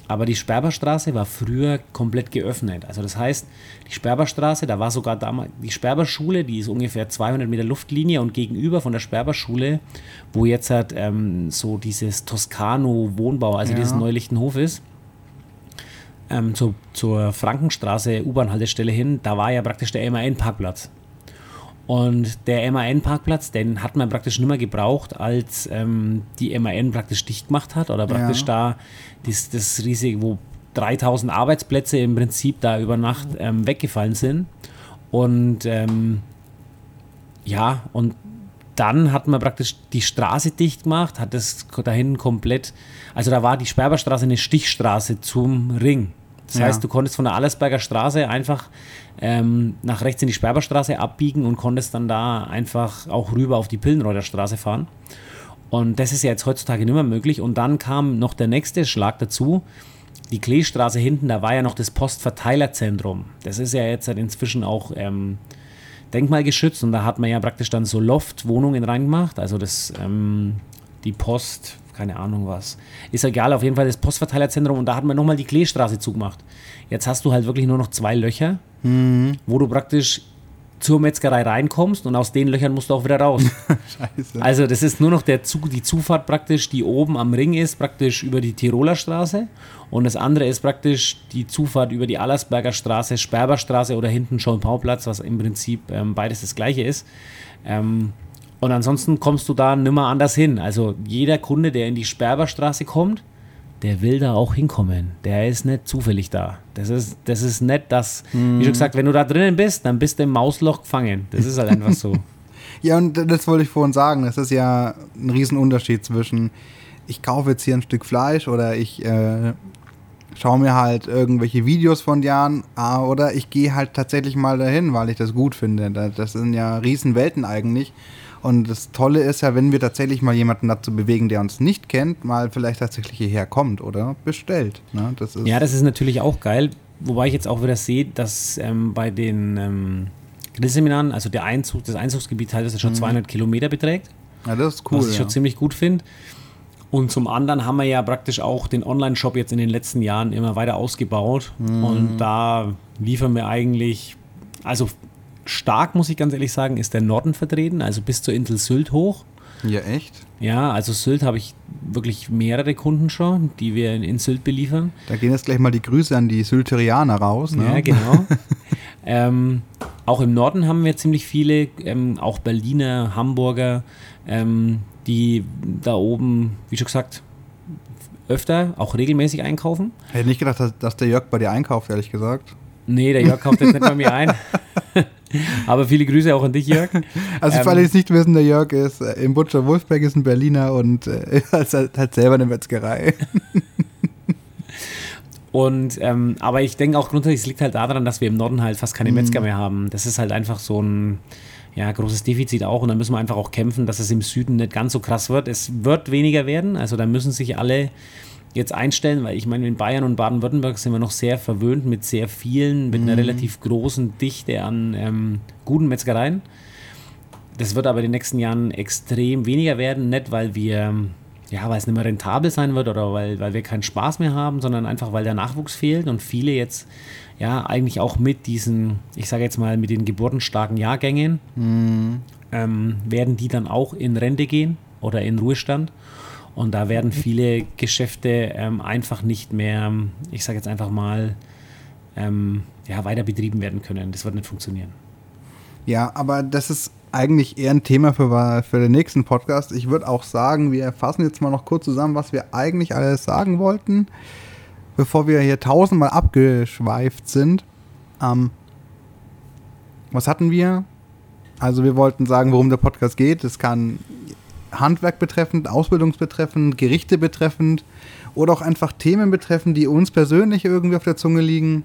Aber die Sperberstraße war früher komplett geöffnet. Also das heißt, die Sperberstraße, da war sogar damals die Sperberschule, die ist ungefähr 200 Meter Luftlinie und gegenüber von der Sperberschule, wo jetzt halt ähm, so dieses Toscano-Wohnbau, also Ja. dieses Neulichtenhof ist, ähm, zu, zur Frankenstraße U-Bahn-Haltestelle hin, da war ja praktisch der MAN-Parkplatz. Und der MAN-Parkplatz, den hat man praktisch nicht mehr gebraucht, als ähm, die MAN praktisch dicht gemacht hat oder praktisch Ja. da das, das riesige, wo 3000 Arbeitsplätze im Prinzip da über Nacht ähm, weggefallen sind. Und ähm, ja, und dann hat man praktisch die Straße dicht gemacht, hat das dahin komplett, also da war die Sperberstraße eine Stichstraße zum Ring. Das Ja. heißt, du konntest von der Allersberger Straße einfach ähm, nach rechts in die Sperberstraße abbiegen und konntest dann da einfach auch rüber auf die Pillenreuter Straße fahren. Und das ist ja jetzt heutzutage nicht mehr möglich. Und dann kam noch der nächste Schlag dazu. Die Kleestraße hinten, da war ja noch das Postverteilerzentrum. Das ist ja jetzt halt inzwischen auch ähm, denkmalgeschützt und da hat man ja praktisch dann so Loft-Wohnungen reingemacht. Also das, ähm, die Post, keine Ahnung was. Ist egal, auf jeden Fall das Postverteilerzentrum und da hat man nochmal die Kleestraße zugemacht. Jetzt hast du halt wirklich nur noch zwei Löcher, wo du praktisch zur Metzgerei reinkommst und aus den Löchern musst du auch wieder raus. <laughs> Scheiße. Also das ist nur noch der Zug, die Zufahrt praktisch, die oben am Ring ist, praktisch über die Tiroler Straße. Und das andere ist praktisch die Zufahrt über die Allersberger Straße, Sperberstraße oder hinten Schoenpauplatz, was im Prinzip ähm, beides das gleiche ist. Ähm, und ansonsten kommst du da nimmer anders hin. Also jeder Kunde, der in die Sperberstraße kommt, der will da auch hinkommen. Der ist nicht zufällig da. Das ist, das ist nicht das, wie schon gesagt, wenn du da drinnen bist, dann bist du im Mausloch gefangen. Das ist halt einfach so. <laughs> Ja, und das wollte ich vorhin sagen. Das ist ja ein Riesenunterschied zwischen, ich kaufe jetzt hier ein Stück Fleisch oder ich äh, schaue mir halt irgendwelche Videos von dir an ah, oder ich gehe halt tatsächlich mal dahin, weil ich das gut finde. Da- Das sind ja Riesenwelten eigentlich. Und das Tolle ist ja, wenn wir tatsächlich mal jemanden dazu bewegen, der uns nicht kennt, mal vielleicht tatsächlich hierher kommt oder bestellt. Ne? Das Ja, das ist natürlich auch geil. Wobei ich jetzt auch wieder sehe, dass ähm, bei den ähm, Grillseminaren, also der Einzug, das Einzugsgebiet teilweise schon 200 Kilometer beträgt, ja, das ist Mhm. cool. was ich ja. schon ziemlich gut finde. Und zum anderen haben wir ja praktisch auch den Online-Shop jetzt in den letzten Jahren immer weiter ausgebaut. Mhm. Und da liefern wir eigentlich, also stark muss ich ganz ehrlich sagen, ist der Norden vertreten, also bis zur Insel Sylt hoch. ja, echt? Ja, also Sylt habe ich wirklich mehrere Kunden schon, die wir in, Sylt beliefern. Da gehen jetzt gleich mal die Grüße an die Sylterianer raus. Ne? Ja, genau. <laughs> ähm, auch im Norden haben wir ziemlich viele, ähm, auch Berliner, Hamburger, ähm, die da oben, wie schon gesagt, öfter, auch regelmäßig einkaufen. Hätte nicht gedacht, dass, dass der Jörg bei dir einkauft, ehrlich gesagt. Nee, der Jörg kauft jetzt nicht bei mir ein. <laughs> <laughs> Aber viele Grüße auch an dich, Jörg. <laughs> Also für Ähm, alle, die es nicht wissen, der Jörg ist äh, im Butcher Wolfberg, ist ein Berliner und äh, <laughs> halt, halt selber eine Metzgerei. Und ähm, aber ich denke auch grundsätzlich, es liegt halt daran, dass wir im Norden halt fast keine Metzger mehr haben. Das ist halt einfach so ein ja, großes Defizit auch und da müssen wir einfach auch kämpfen, dass es im Süden nicht ganz so krass wird. Es wird weniger werden, also da müssen sich alle jetzt einstellen, weil ich meine, in Bayern und Baden-Württemberg sind wir noch sehr verwöhnt mit sehr vielen, mit einer relativ großen Dichte an ähm, guten Metzgereien. Das wird aber in den nächsten Jahren extrem weniger werden, nicht weil wir, ja, weil es nicht mehr rentabel sein wird oder weil, weil wir keinen Spaß mehr haben, sondern einfach weil der Nachwuchs fehlt und viele jetzt ja eigentlich auch mit diesen, ich sage jetzt mal, mit den geburtenstarken Jahrgängen ähm, werden die dann auch in Rente gehen oder in Ruhestand. Und da werden viele Geschäfte ähm, einfach nicht mehr, ich sage jetzt einfach mal, ähm, ja, weiter betrieben werden können. Das wird nicht funktionieren. Ja, aber das ist eigentlich eher ein Thema für, für den nächsten Podcast. Ich würde auch sagen, wir fassen jetzt mal noch kurz zusammen, was wir eigentlich alles sagen wollten. bevor wir hier tausendmal abgeschweift sind. Ähm, was hatten wir? Also wir wollten sagen, worum der Podcast geht. Es kann Handwerk betreffend, Ausbildungsbetreffend, Gerichte betreffend oder auch einfach Themen betreffend, die uns persönlich irgendwie auf der Zunge liegen.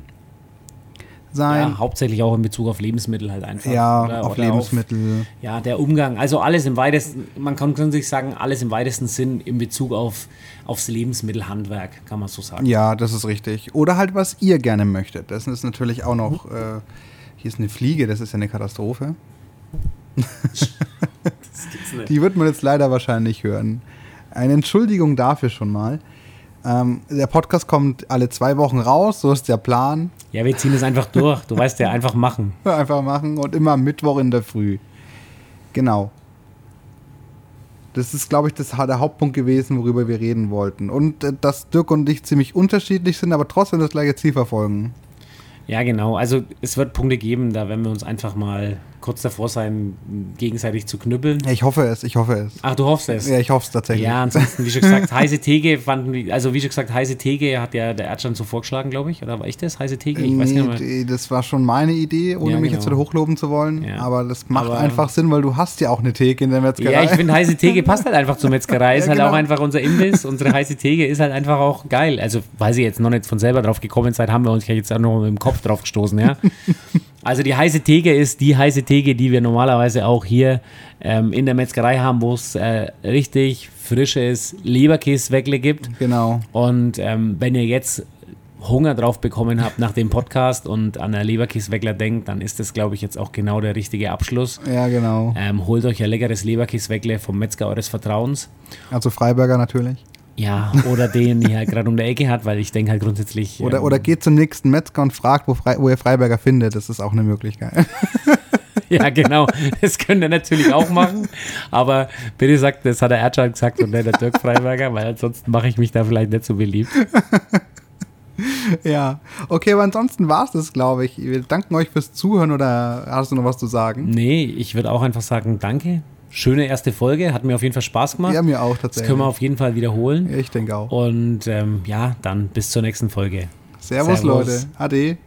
Sein. Ja, hauptsächlich auch in Bezug auf Lebensmittel halt einfach. Ja, Oder- auf oder Lebensmittel. ja, der Umgang, also alles im weitesten, man kann, sich sagen, alles im weitesten Sinn in Bezug auf, aufs Lebensmittelhandwerk, kann man so sagen. Ja, das ist richtig. Oder halt, was ihr gerne möchtet. Das ist natürlich auch noch. Äh, hier ist eine Fliege, das ist ja eine Katastrophe. <laughs> Die wird man jetzt leider wahrscheinlich hören. Eine Entschuldigung dafür schon mal. Ähm, der Podcast kommt alle zwei Wochen raus, so ist der Plan. Ja, wir ziehen es einfach durch. Du weißt ja, einfach machen. <laughs> Einfach machen und immer am Mittwoch in der Früh. Genau. Das ist, glaube ich, das, der Hauptpunkt gewesen, worüber wir reden wollten. Und äh, dass Dirk und ich ziemlich unterschiedlich sind, aber trotzdem das gleiche Ziel verfolgen. Ja, genau. Also es wird Punkte geben, da werden wir uns einfach mal kurz davor sein, gegenseitig zu knüppeln. Ja, ich hoffe es, ich hoffe es. Ach, du hoffst es? Ja, ich hoffe es tatsächlich. Ja, ansonsten, wie schon gesagt, heiße Theke fanden also wie schon gesagt, heiße Theke hat ja der Erdstand so vorgeschlagen, glaube ich. Oder war ich das? Heiße Theke? Ich weiß nee, nicht mehr. das war schon meine Idee, ohne Ja, mich genau. jetzt wieder hochloben zu wollen. Ja. Aber das macht Aber- einfach Sinn, weil du hast ja auch eine Theke in der Metzgerei. Ja, ich finde, heiße Theke passt halt einfach zur Metzgerei. Ist <laughs> Ja, halt genau. auch einfach unser Imbiss. Unsere heiße Theke ist halt einfach auch geil. Also, weil ihr jetzt noch nicht von selber drauf gekommen seid, haben wir uns ja jetzt auch noch im Kopf drauf gestoßen, ja. Also, die heiße Theke ist die heiße Theke, die wir normalerweise auch hier ähm, in der Metzgerei haben, wo es äh, richtig frisches Leberkäsweckle gibt. Genau. Und ähm, wenn ihr jetzt Hunger drauf bekommen habt nach dem Podcast und an der Leberkäsweckler denkt, dann ist das, glaube ich, jetzt auch genau der richtige Abschluss. Ja, genau. Ähm, holt euch ein leckeres Leberkäsweckle vom Metzger eures Vertrauens. Also Freiburger natürlich. Ja, <laughs> oder den ihr halt gerade um der Ecke hat, weil ich denke halt grundsätzlich. Oder, ähm, oder geht zum nächsten Metzger und fragt, wo, Frei, wo ihr Freiberger findet. Das ist auch eine Möglichkeit. <laughs> Ja, genau. Das könnt ihr natürlich auch machen. Aber bitte sagt, das hat der Erdschall gesagt und nicht der Dirk Freiberger, weil ansonsten mache ich mich da vielleicht nicht so beliebt. <laughs> ja. Okay, aber ansonsten war es das, glaube ich. Wir danken euch fürs Zuhören oder hast du noch was zu sagen? Nee, ich würde auch einfach sagen, danke. Schöne erste Folge, hat mir auf jeden Fall Spaß gemacht. Ja, mir auch das tatsächlich. können wir auf jeden Fall wiederholen. ich denke auch. Und ähm, ja, dann bis zur nächsten Folge. Servus, Servus. Leute. Ade.